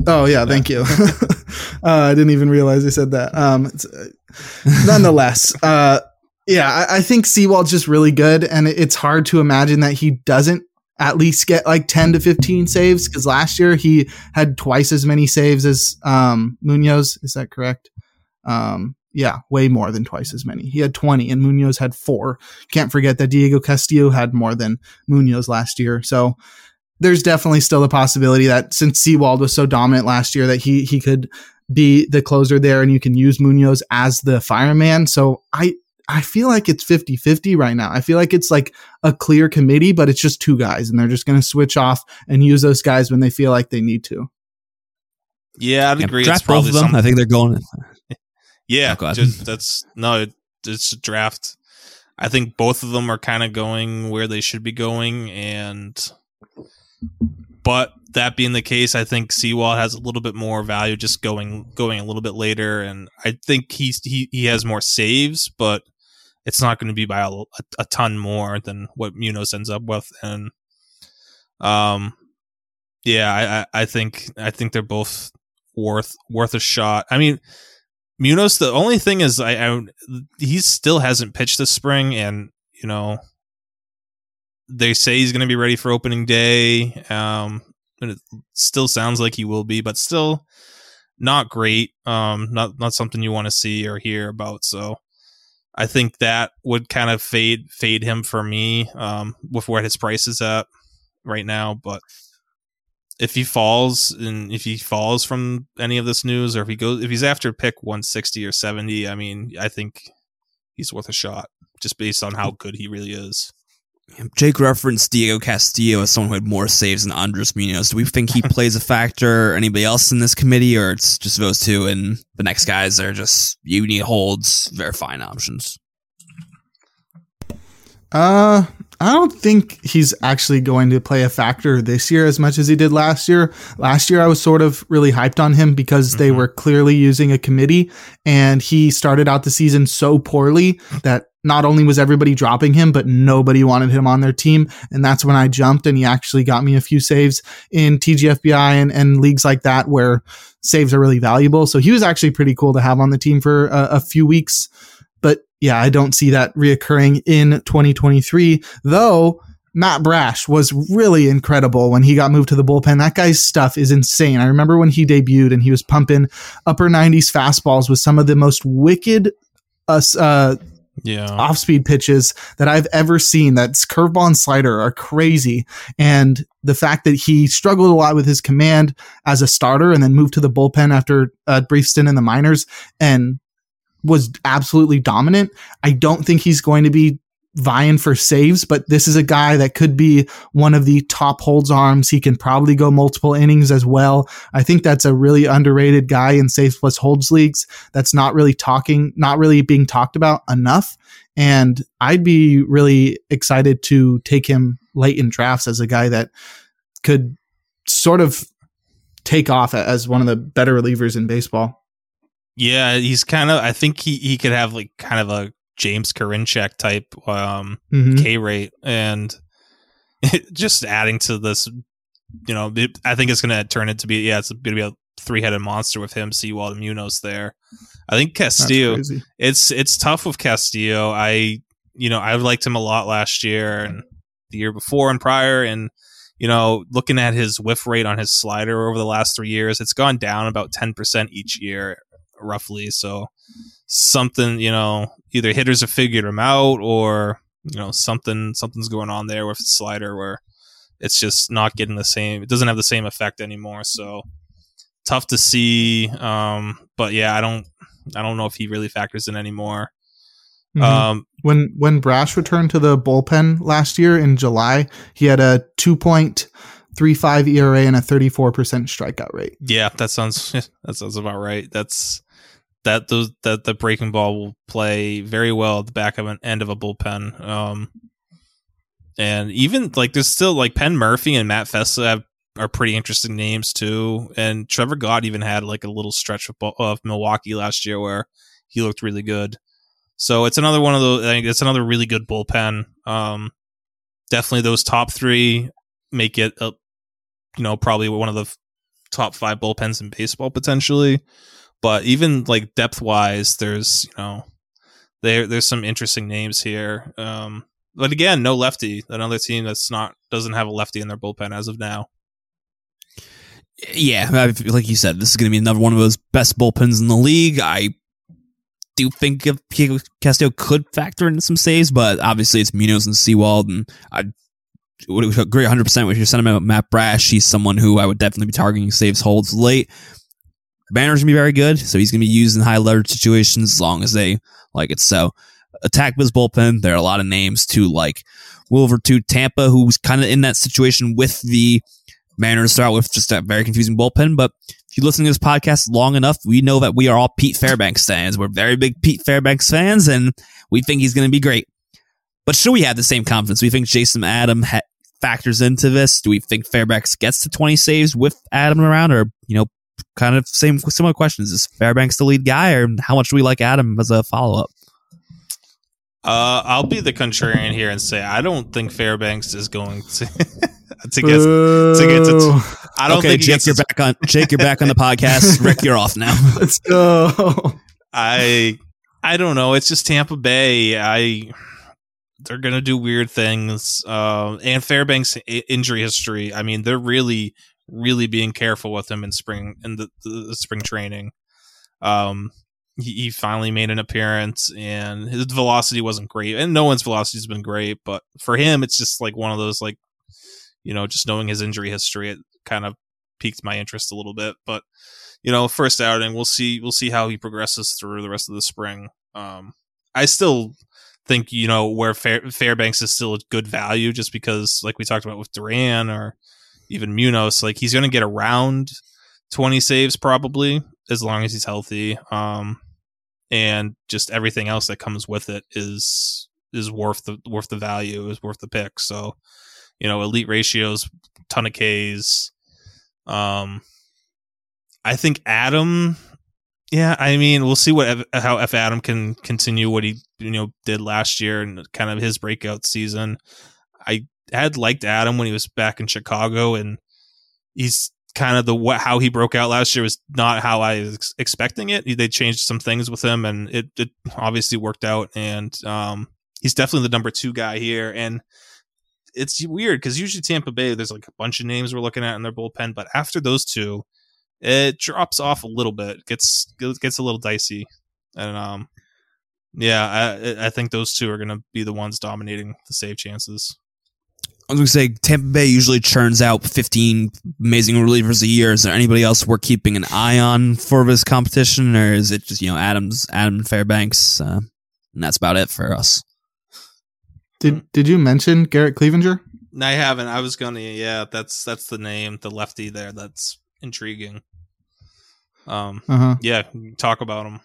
Oh yeah, thank you. uh, I didn't even realize I said that. Um, it's, uh, nonetheless, uh, yeah, I, I think Sewald's just really good, and it- it's hard to imagine that he doesn't at least get like ten to fifteen saves because last year he had twice as many saves as um, Munoz. Is that correct? Um, yeah, way more than twice as many. He had twenty, and Munoz had four. Can't forget that Diego Castillo had more than Munoz last year. So there's definitely still a possibility that since Sewald was so dominant last year that he he could be the closer there and you can use Munoz as the fireman. So I I feel like it's 50-50 right now. I feel like it's like a clear committee, but it's just two guys and they're just going to switch off and use those guys when they feel like they need to. Yeah, I'd Yeah, agree. draft it's both probably of them. some. I think they're going. yeah, Oh, just, that's no. It, it's a draft. I think both of them are kind of going where they should be going, and but that being the case, I think Sewald has a little bit more value just going going a little bit later, and I think he's he he has more saves, but it's not going to be by a, a ton more than what Munoz ends up with, and um, yeah, I, I think I think they're both worth worth a shot. I mean, Munoz. The only thing is, I, I he still hasn't pitched this spring, and you know they say he's going to be ready for opening day. Um, and it still sounds like he will be, but still not great. Um, not not something you want to see or hear about. So I think that would kind of fade fade him for me. Um, with where his price is at right now, but if he falls and if he falls from any of this news or if he goes if he's after pick 160 or 70 i mean i think he's worth a shot just based on how good he really is Jake referenced Diego Castillo as someone who had more saves than Andres Munoz. Do we think he plays a factor or anybody else in this committee, or it's just those two and the next guys are just you need holds, very fine options? Uh, I don't think he's actually going to play a factor this year as much as he did last year. Last year, I was sort of really hyped on him because they Mhm. were clearly using a committee, and he started out the season so poorly that not only was everybody dropping him, but nobody wanted him on their team. And that's when I jumped, and he actually got me a few saves in TGFBI and, and leagues like that where saves are really valuable. So he was actually pretty cool to have on the team for a, a few weeks. Yeah, I don't see that reoccurring in 2023, though. Matt Brash was really incredible when he got moved to the bullpen. That guy's stuff is insane. I remember when he debuted and he was pumping upper 90s fastballs with some of the most wicked uh, uh, yeah off speed pitches that I've ever seen. That's curveball and slider are crazy. And the fact that he struggled a lot with his command as a starter and then moved to the bullpen after a brief stint in the minors and was absolutely dominant. I don't think he's going to be vying for saves, but this is a guy that could be one of the top holds arms. He can probably go multiple innings as well. I think that's a really underrated guy in saves plus holds leagues that's not really talking, not really being talked about enough. And I'd be really excited to take him late in drafts as a guy that could sort of take off as one of the better relievers in baseball. Yeah, he's kind of. I think he he could have like kind of a James Karinchak type um, mm-hmm. K rate, and just adding to this, you know, it, I think it's going to turn it to be yeah, it's going to be a three headed monster with him, Sewald and Munoz there. I think Castillo. It's it's tough with Castillo. I you know I liked him a lot last year and the year before and prior, and you know looking at his whiff rate on his slider over the last three years, it's gone down about ten percent each year, roughly. So something, you know, either hitters have figured him out or, you know, something something's going on there with the slider where it's just not getting the same it doesn't have the same effect anymore. So tough to see. Um, but yeah, I don't I don't know if he really factors in anymore. Mm-hmm. Um, when when Brash returned to the bullpen last year in July, he had a two point three five ERA and a thirty four percent strikeout rate. Yeah, that sounds that sounds about right. That's that those that the breaking ball will play very well at the back of an end of a bullpen. Um, and even like there's still like Penn Murphy and Matt Festa have, are pretty interesting names too. And Trevor Gott even had like a little stretch of, of Milwaukee last year where he looked really good. So it's another one of those. I think it's another really good bullpen. Um, definitely those top three make it, a, you know, probably one of the top five bullpens in baseball potentially. But even like depth wise, there's you know there there's some interesting names here. Um, but again, no lefty. Another team that's not doesn't have a lefty in their bullpen as of now. Yeah, like you said, this is going to be another one of those best bullpens in the league. I do think if Castillo could factor in some saves, but obviously it's Munoz and Sewald, and I would agree 100% with your sentiment about Matt Brash. He's someone who I would definitely be targeting saves holds late. Banner's gonna be very good, so he's gonna be used in high leverage situations as long as they like it. So attack with his bullpen. There are a lot of names to like Wilver to Tampa, who's kind of in that situation with the Mariners start with just a very confusing bullpen. But if you listen to this podcast long enough, we know that we are all Pete Fairbanks fans. We're very big Pete Fairbanks fans, and we think he's going to be great. But should we have the same confidence? We think Jason Adam ha- factors into this. Do we think Fairbanks gets to 20 saves with Adam around, or you know, kind of same similar questions. Is Fairbanks the lead guy, or how much do we like Adam as a follow up? Uh, I'll be the contrarian here and say I don't think Fairbanks is going to to get to get to. I don't okay, think Jake, you're to, back on. Jake, you're back on the podcast. Rick, you're off now. Let's go. I I don't know. It's just Tampa Bay. I they're gonna do weird things. Uh, and Fairbanks' injury history. I mean, they're really really being careful with him in spring in the, the spring training. Um, he, he, finally made an appearance, and his velocity wasn't great, and no one's velocity has been great, but for him, it's just like one of those like, you know, just knowing his injury history, it kind of piqued my interest a little bit. But you know, first outing, we'll see, we'll see how he progresses through the rest of the spring. Um, I still think you know where Fair, Fairbanks is still a good value, just because like we talked about with Duran or even Munoz, like he's going to get around 20 saves probably as long as he's healthy. Um, and just everything else that comes with it is is worth the worth the value, is worth the pick. So, you know, elite ratios, ton of Ks. Um, I think Adam. Yeah, I mean, we'll see what how if Adam can continue what he you know did last year and kind of his breakout season. I had liked Adam when he was back in Chicago, and he's kind of the what how he broke out last year was not how I was expecting it. They changed some things with him, and it, it obviously worked out. And um, he's definitely the number two guy here. And it's weird because usually Tampa Bay, there's like a bunch of names we're looking at in their bullpen, but after those two, it drops off a little bit. gets gets a little dicey, and um, yeah, I I think those two are going to be the ones dominating the save chances. I was gonna say Tampa Bay usually churns out 15 amazing relievers a year. Is there anybody else we're keeping an eye on for this competition, or is it just you know Adams, Adam Fairbanks, uh, and that's about it for us? Did Did you mention Garrett Cleavinger? I haven't. I was gonna. Yeah, that's that's the name, the lefty there. That's intriguing. Um. Uh huh. Yeah, talk about him.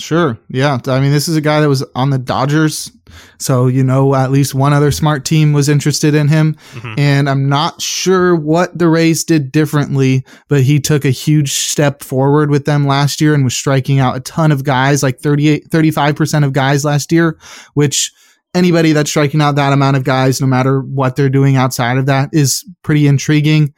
Sure. Yeah. I mean, this is a guy that was on the Dodgers. So, you know, at least one other smart team was interested in him. Mhm. And I'm not sure what the Rays did differently, but he took a huge step forward with them last year and was striking out a ton of guys, like 38, 35% of guys last year, which anybody that's striking out that amount of guys, no matter what they're doing outside of that, is pretty intriguing.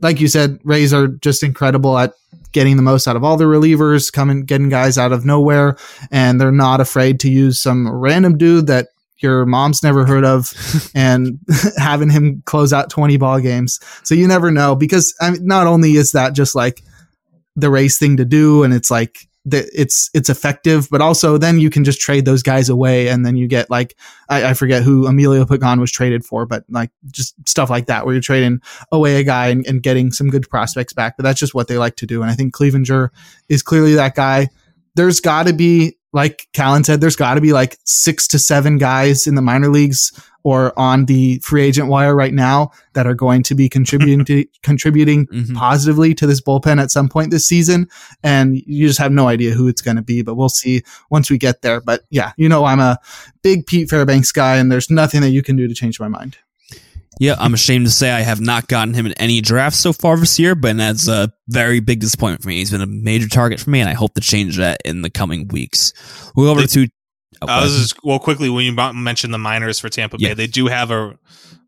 Like you said, Rays are just incredible at getting the most out of all the relievers, coming, getting guys out of nowhere, and they're not afraid to use some random dude that your mom's never heard of and having him close out 20 ball games. So you never know because I mean, not only is that just like the Rays thing to do and it's like that it's it's effective, but also then you can just trade those guys away and then you get like I, I forget who Emilio Pagan was traded for, but like just stuff like that where you're trading away a guy and, and getting some good prospects back. But that's just what they like to do. And I think Cleavinger is clearly that guy. There's got to be, like Callen said, there's got to be like six to seven guys in the minor leagues or on the free agent wire right now that are going to be contributing to contributing Mhm. positively to this bullpen at some point this season. And you just have no idea who it's going to be, but we'll see once we get there. But yeah, you know, I'm a big Pete Fairbanks guy and there's nothing that you can do to change my mind. Yeah, I'm ashamed to say I have not gotten him in any drafts so far this year, but that's a very big disappointment for me. He's been a major target for me, and I hope to change that in the coming weeks. We'll over They- to. oh, I was just well quickly when you mentioned the minors for Tampa Bay, Yeah. they do have a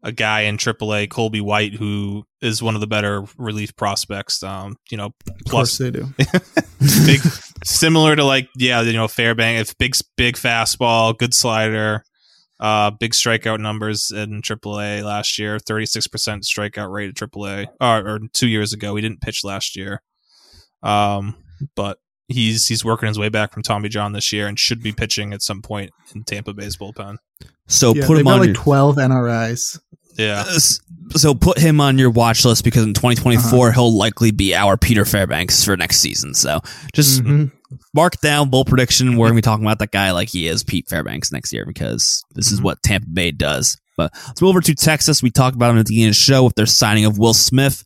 a guy in AAA, Colby White, who is one of the better relief prospects. Um, you know, Of course plus they do. big, similar to like yeah, you know, Fairbank, if big big fastball, good slider, uh, big strikeout numbers in AAA last year, thirty six percent strikeout rate at AAA, or, or two years ago. He didn't pitch last year, um, but he's he's working his way back from Tommy John this year and should be pitching at some point in Tampa Bay's bullpen. so yeah, put him on like your, 12 NRIs. Yeah, Uh, so put him on your watch list because in 2024 Uh-huh. he'll likely be our Peter Fairbanks for next season. So just Mhm. mark down bold prediction. We're gonna be talking about that guy like he is Pete Fairbanks next year because this is Mhm. what Tampa Bay does. But let's move over to Texas. We talked about him at the beginning of the show with their signing of Will Smith.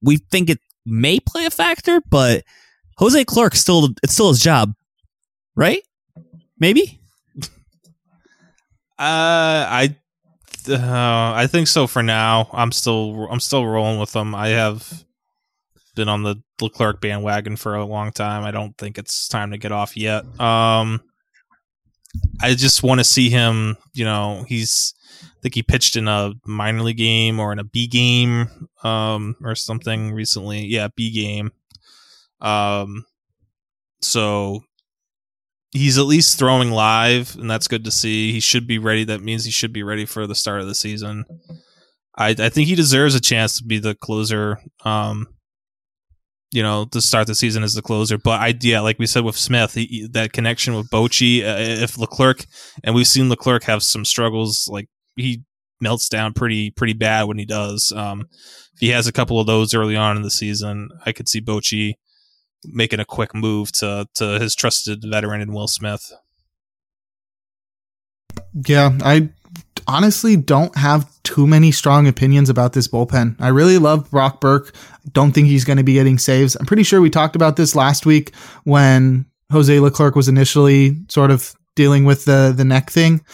We think it may play a factor, but Jose Leclerc still it's still his job, right? Maybe. Uh, I, uh, I think so for now. I'm still, I'm still rolling with them. I have been on the Leclerc bandwagon for a long time. I don't think it's time to get off yet. Um, I just want to see him. You know, he's. I think he pitched in a minor league game or in a B game, um, or something recently. Yeah, B game. Um, so he's at least throwing live, and that's good to see. He should be ready. That means he should be ready for the start of the season. I, I think he deserves a chance to be the closer. Um, you know, to start the season as the closer. But I, yeah, like we said with Smith, he, that connection with Bochy, uh, if Leclerc, and we've seen Leclerc have some struggles, like he melts down pretty pretty bad when he does. Um, if he has a couple of those early on in the season, I could see Bochy making a quick move to to his trusted veteran in Will Smith. Yeah, I honestly don't have too many strong opinions about this bullpen. I really love Brock Burke. Don't think he's going to be getting saves. I'm pretty sure we talked about this last week when Jose Leclerc was initially sort of dealing with the the neck thing.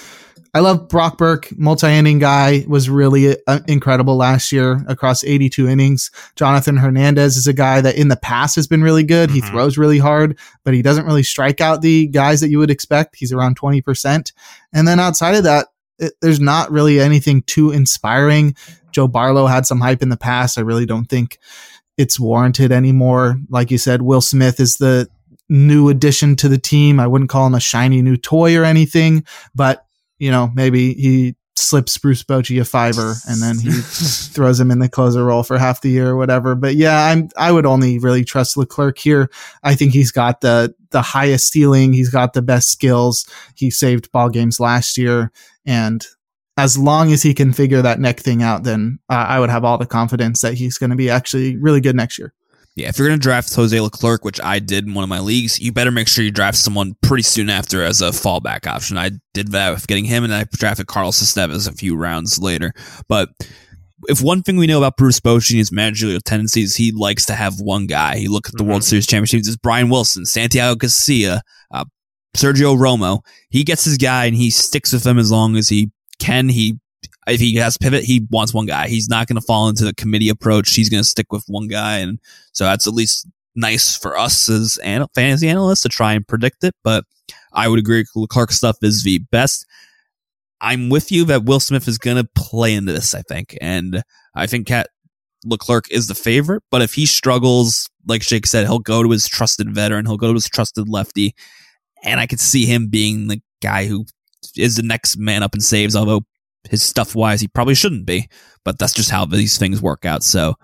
I love Brock Burke, multi-inning guy, was really uh, incredible last year across 82 innings. Jonathan Hernandez is a guy that in the past has been really good. He Mhm. throws really hard, but he doesn't really strike out the guys that you would expect. He's around 20%. And then outside of that, it, there's not really anything too inspiring. Joe Barlow had some hype in the past. I really don't think it's warranted anymore. Like you said, Will Smith is the new addition to the team. I wouldn't call him a shiny new toy or anything, but you know, maybe he slips Bruce Bochy a fiver and then he throws him in the closer role for half the year or whatever. But yeah, I'm I would only really trust Leclerc here. I think he's got the the highest ceiling. He's got the best skills. He saved ball games last year, and as long as he can figure that neck thing out, then uh, I would have all the confidence that he's going to be actually really good next year. Yeah, if you're going to draft Jose Leclerc, which I did in one of my leagues, you better make sure you draft someone pretty soon after as a fallback option. I did that with getting him, and I drafted Carlos Estevez a few rounds later. But if one thing we know about Bruce Bochy and his managerial tendencies, he likes to have one guy. You look at the mm-hmm. World Series championships, it's Brian Wilson, Santiago Garcia, uh, Sergio Romo. He gets his guy and he sticks with him as long as he can. He if he has pivot, he wants one guy. He's not going to fall into the committee approach. He's going to stick with one guy, and so that's at least nice for us as an- fantasy analysts to try and predict it. But I would agree, Clark stuff is the best. I'm with you that Will Smith is going to play into this. I think, and I think Cat Leclerc is the favorite. But if he struggles, like Jake said, he'll go to his trusted veteran. He'll go to his trusted lefty, and I could see him being the guy who is the next man up and saves. Although his stuff wise, he probably shouldn't be, but that's just how these things work out. So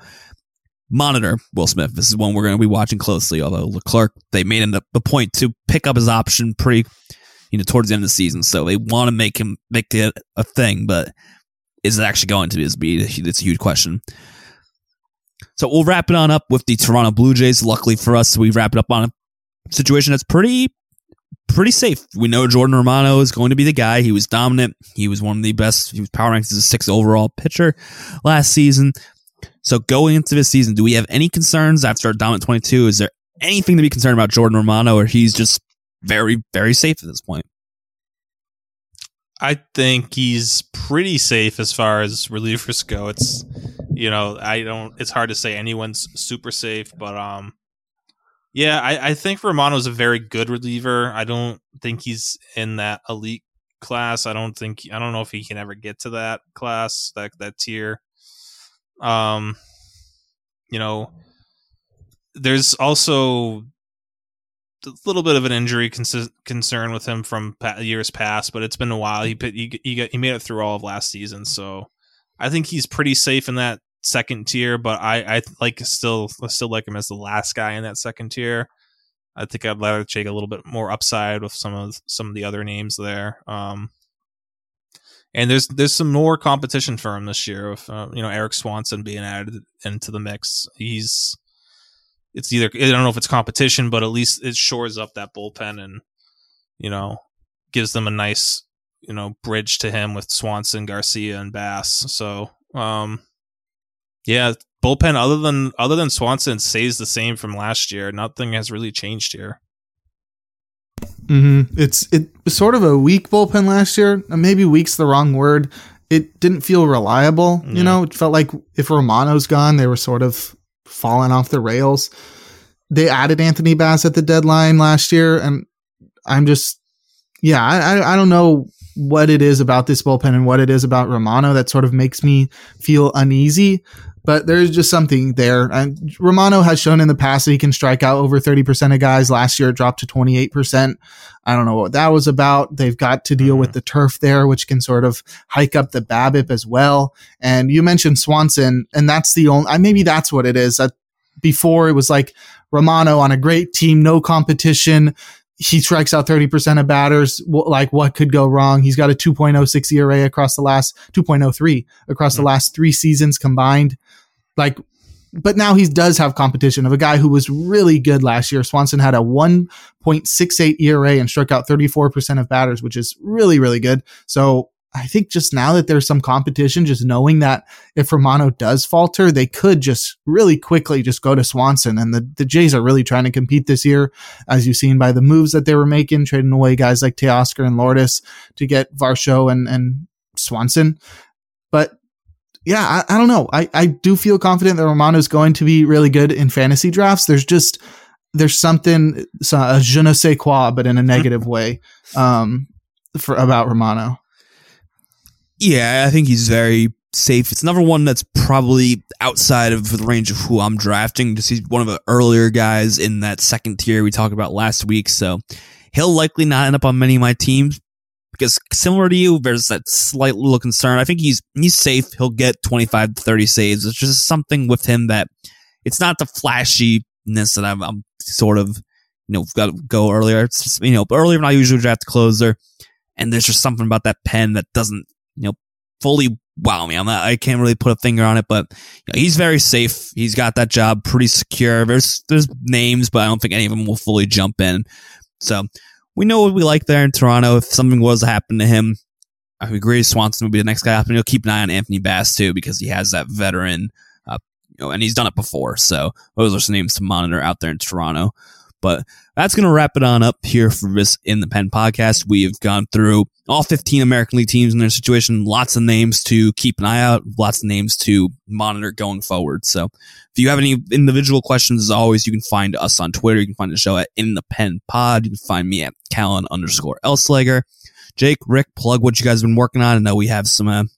monitor Will Smith. This is one we're going to be watching closely. Although Leclerc, they made it a point to pick up his option pretty, you know, towards the end of the season. So they want to make him make it a thing, but is it actually going to be? It's a huge question. So we'll wrap it on up with the Toronto Blue Jays. Luckily for us, we wrap it up on a situation that's pretty pretty safe. We know Jordan Romano is going to be the guy. He was dominant. He was one of the best. He was power ranked as a sixth overall pitcher last season. So going into this season, do we have any concerns after a dominant 22? Is there anything to be concerned about Jordan Romano, or he's just very, very safe at this point? I think he's pretty safe as far as relievers go. It's you know, I don't it's hard to say anyone's super safe, but um yeah, I, I think Romano's a very good reliever. I don't think he's in that elite class. I don't think I don't know if he can ever get to that class, that that tier. Um, you know, there's also a little bit of an injury con- concern with him from pa- years past, but it's been a while. He he he, got, he made it through all of last season, so I think he's pretty safe in that second tier, but I I like still still like him as the last guy in that second tier. I think I'd rather take a little bit more upside with some of some of the other names there. Um, and there's there's some more competition for him this year with uh, you know Eric Swanson being added into the mix. He's it's either I don't know if it's competition, but at least it shores up that bullpen and you know gives them a nice you know bridge to him with Swanson, Garcia, and Bass. So um, yeah, bullpen other than other than Swanson stays the same from last year. Nothing has really changed here. Mm-hmm. It's it was sort of a weak bullpen last year. Maybe weak's the wrong word. It didn't feel reliable. You know, it felt like if Romano's gone, they were sort of falling off the rails. They added Anthony Bass at the deadline last year, and I'm just, yeah, I I don't know what it is about this bullpen and what it is about Romano that sort of makes me feel uneasy but there's just something there. And Romano has shown in the past that he can strike out over 30% of guys. Last year it dropped to 28%. I don't know what that was about. They've got to deal mm-hmm. with the turf there, which can sort of hike up the BABIP as well. And you mentioned Swanson, and that's the only, maybe that's what it is. That before it was like Romano on a great team, no competition he strikes out 30% of batters. Like what could go wrong? He's got a 2.06 ERA across the last 2.03 across mm-hmm. the last three seasons combined. Like, but now he does have competition of a guy who was really good last year. Swanson had a 1.68 ERA and struck out 34% of batters, which is really, really good. So I think just now that there's some competition, just knowing that if Romano does falter, they could just really quickly just go to Swanson. And the, the Jays are really trying to compete this year, as you've seen by the moves that they were making, trading away guys like Teoscar and Lourdes to get Varsho and, and Swanson. But yeah, I, I don't know. I, I do feel confident that Romano is going to be really good in fantasy drafts. There's just there's something a je ne sais quoi, but in a negative way, um, for about Romano. Yeah, I think he's very safe. It's another one that's probably outside of the range of who I'm drafting. Just he's one of the earlier guys in that second tier we talked about last week, so he'll likely not end up on many of my teams because similar to you, there's that slight little concern. I think he's he's safe. He'll get 25 to 30 saves. It's just something with him that it's not the flashiness that I'm, I'm sort of you know got to go earlier. It's you know earlier than I usually draft the closer, and there's just something about that pen that doesn't you know fully wow me. I'm not, I can't really put a finger on it, but you know, he's very safe. He's got that job pretty secure. There's there's names, but I don't think any of them will fully jump in. So we know what we like there in Toronto. If something was to happen to him, I agree Swanson would be the next guy up, and you'll keep an eye on Anthony Bass too because he has that veteran, uh, you know, and he's done it before. So those are some names to monitor out there in Toronto. But that's going to wrap it on up here for this In the Pen podcast. We've gone through all 15 American League teams in their situation, lots of names to keep an eye out, lots of names to monitor going forward. So if you have any individual questions, as always, you can find us on Twitter. You can find the show at In the Pen Pod. You can find me at Callen underscore Elslager. Jake, Rick, plug what you guys have been working on. I know we have some uh, you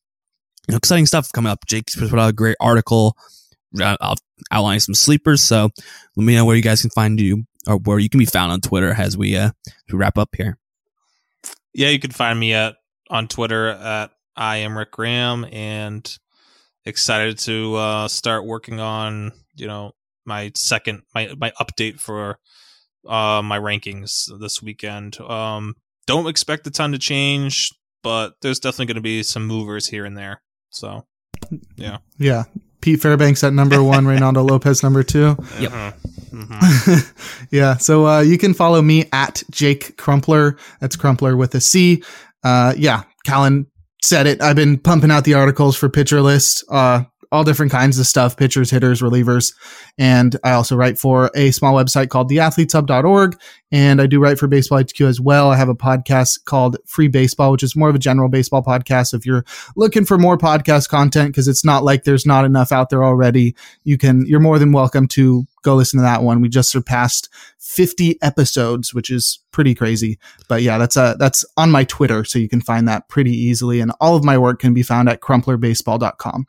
know, exciting stuff coming up. Jake's put out a great article uh, outlining some sleepers. So let me know where you guys can find you or where you can be found on Twitter as we uh we wrap up here. Yeah, you can find me at on Twitter at I am Rick Graham and excited to uh start working on, you know, my second my my update for uh my rankings this weekend. Um don't expect a ton to change, but there's definitely going to be some movers here and there. So, yeah. Yeah. Pete Fairbanks at number one, Reynaldo Lopez number two. Yep. Uh-huh. Mhm. yeah. So uh, you can follow me at Jake Crumpler. That's Crumpler with a C. Uh, yeah. Callen said it. I've been pumping out the articles for Pitcher List. Uh, all different kinds of stuff, pitchers, hitters, relievers. And I also write for a small website called theathleteshub.org. And I do write for Baseball HQ as well. I have a podcast called Free Baseball, which is more of a general baseball podcast. If you're looking for more podcast content, because it's not like there's not enough out there already, you can, you're more than welcome to go listen to that one. We just surpassed 50 episodes, which is pretty crazy. But yeah, that's uh that's on my Twitter, so you can find that pretty easily. And all of my work can be found at crumplerbaseball.com.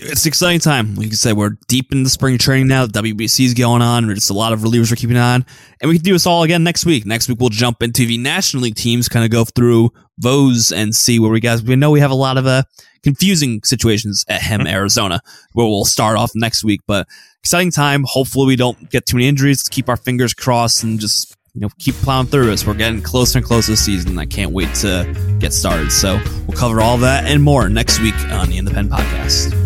It's an exciting time. Like you said, we're deep in the spring training now. The WBC is going on. There's a lot of relievers we're keeping on. And we can do this all again next week. Next week, we'll jump into the National League teams, kind of go through those and see where we guys, we know we have a lot of uh, confusing situations at Hem, Arizona, where we'll start off next week. But exciting time. Hopefully, we don't get too many injuries. Let's keep our fingers crossed and just you know, keep plowing through us. We're getting closer and closer this season. I can't wait to get started. So we'll cover all that and more next week on the In the Pen Podcast.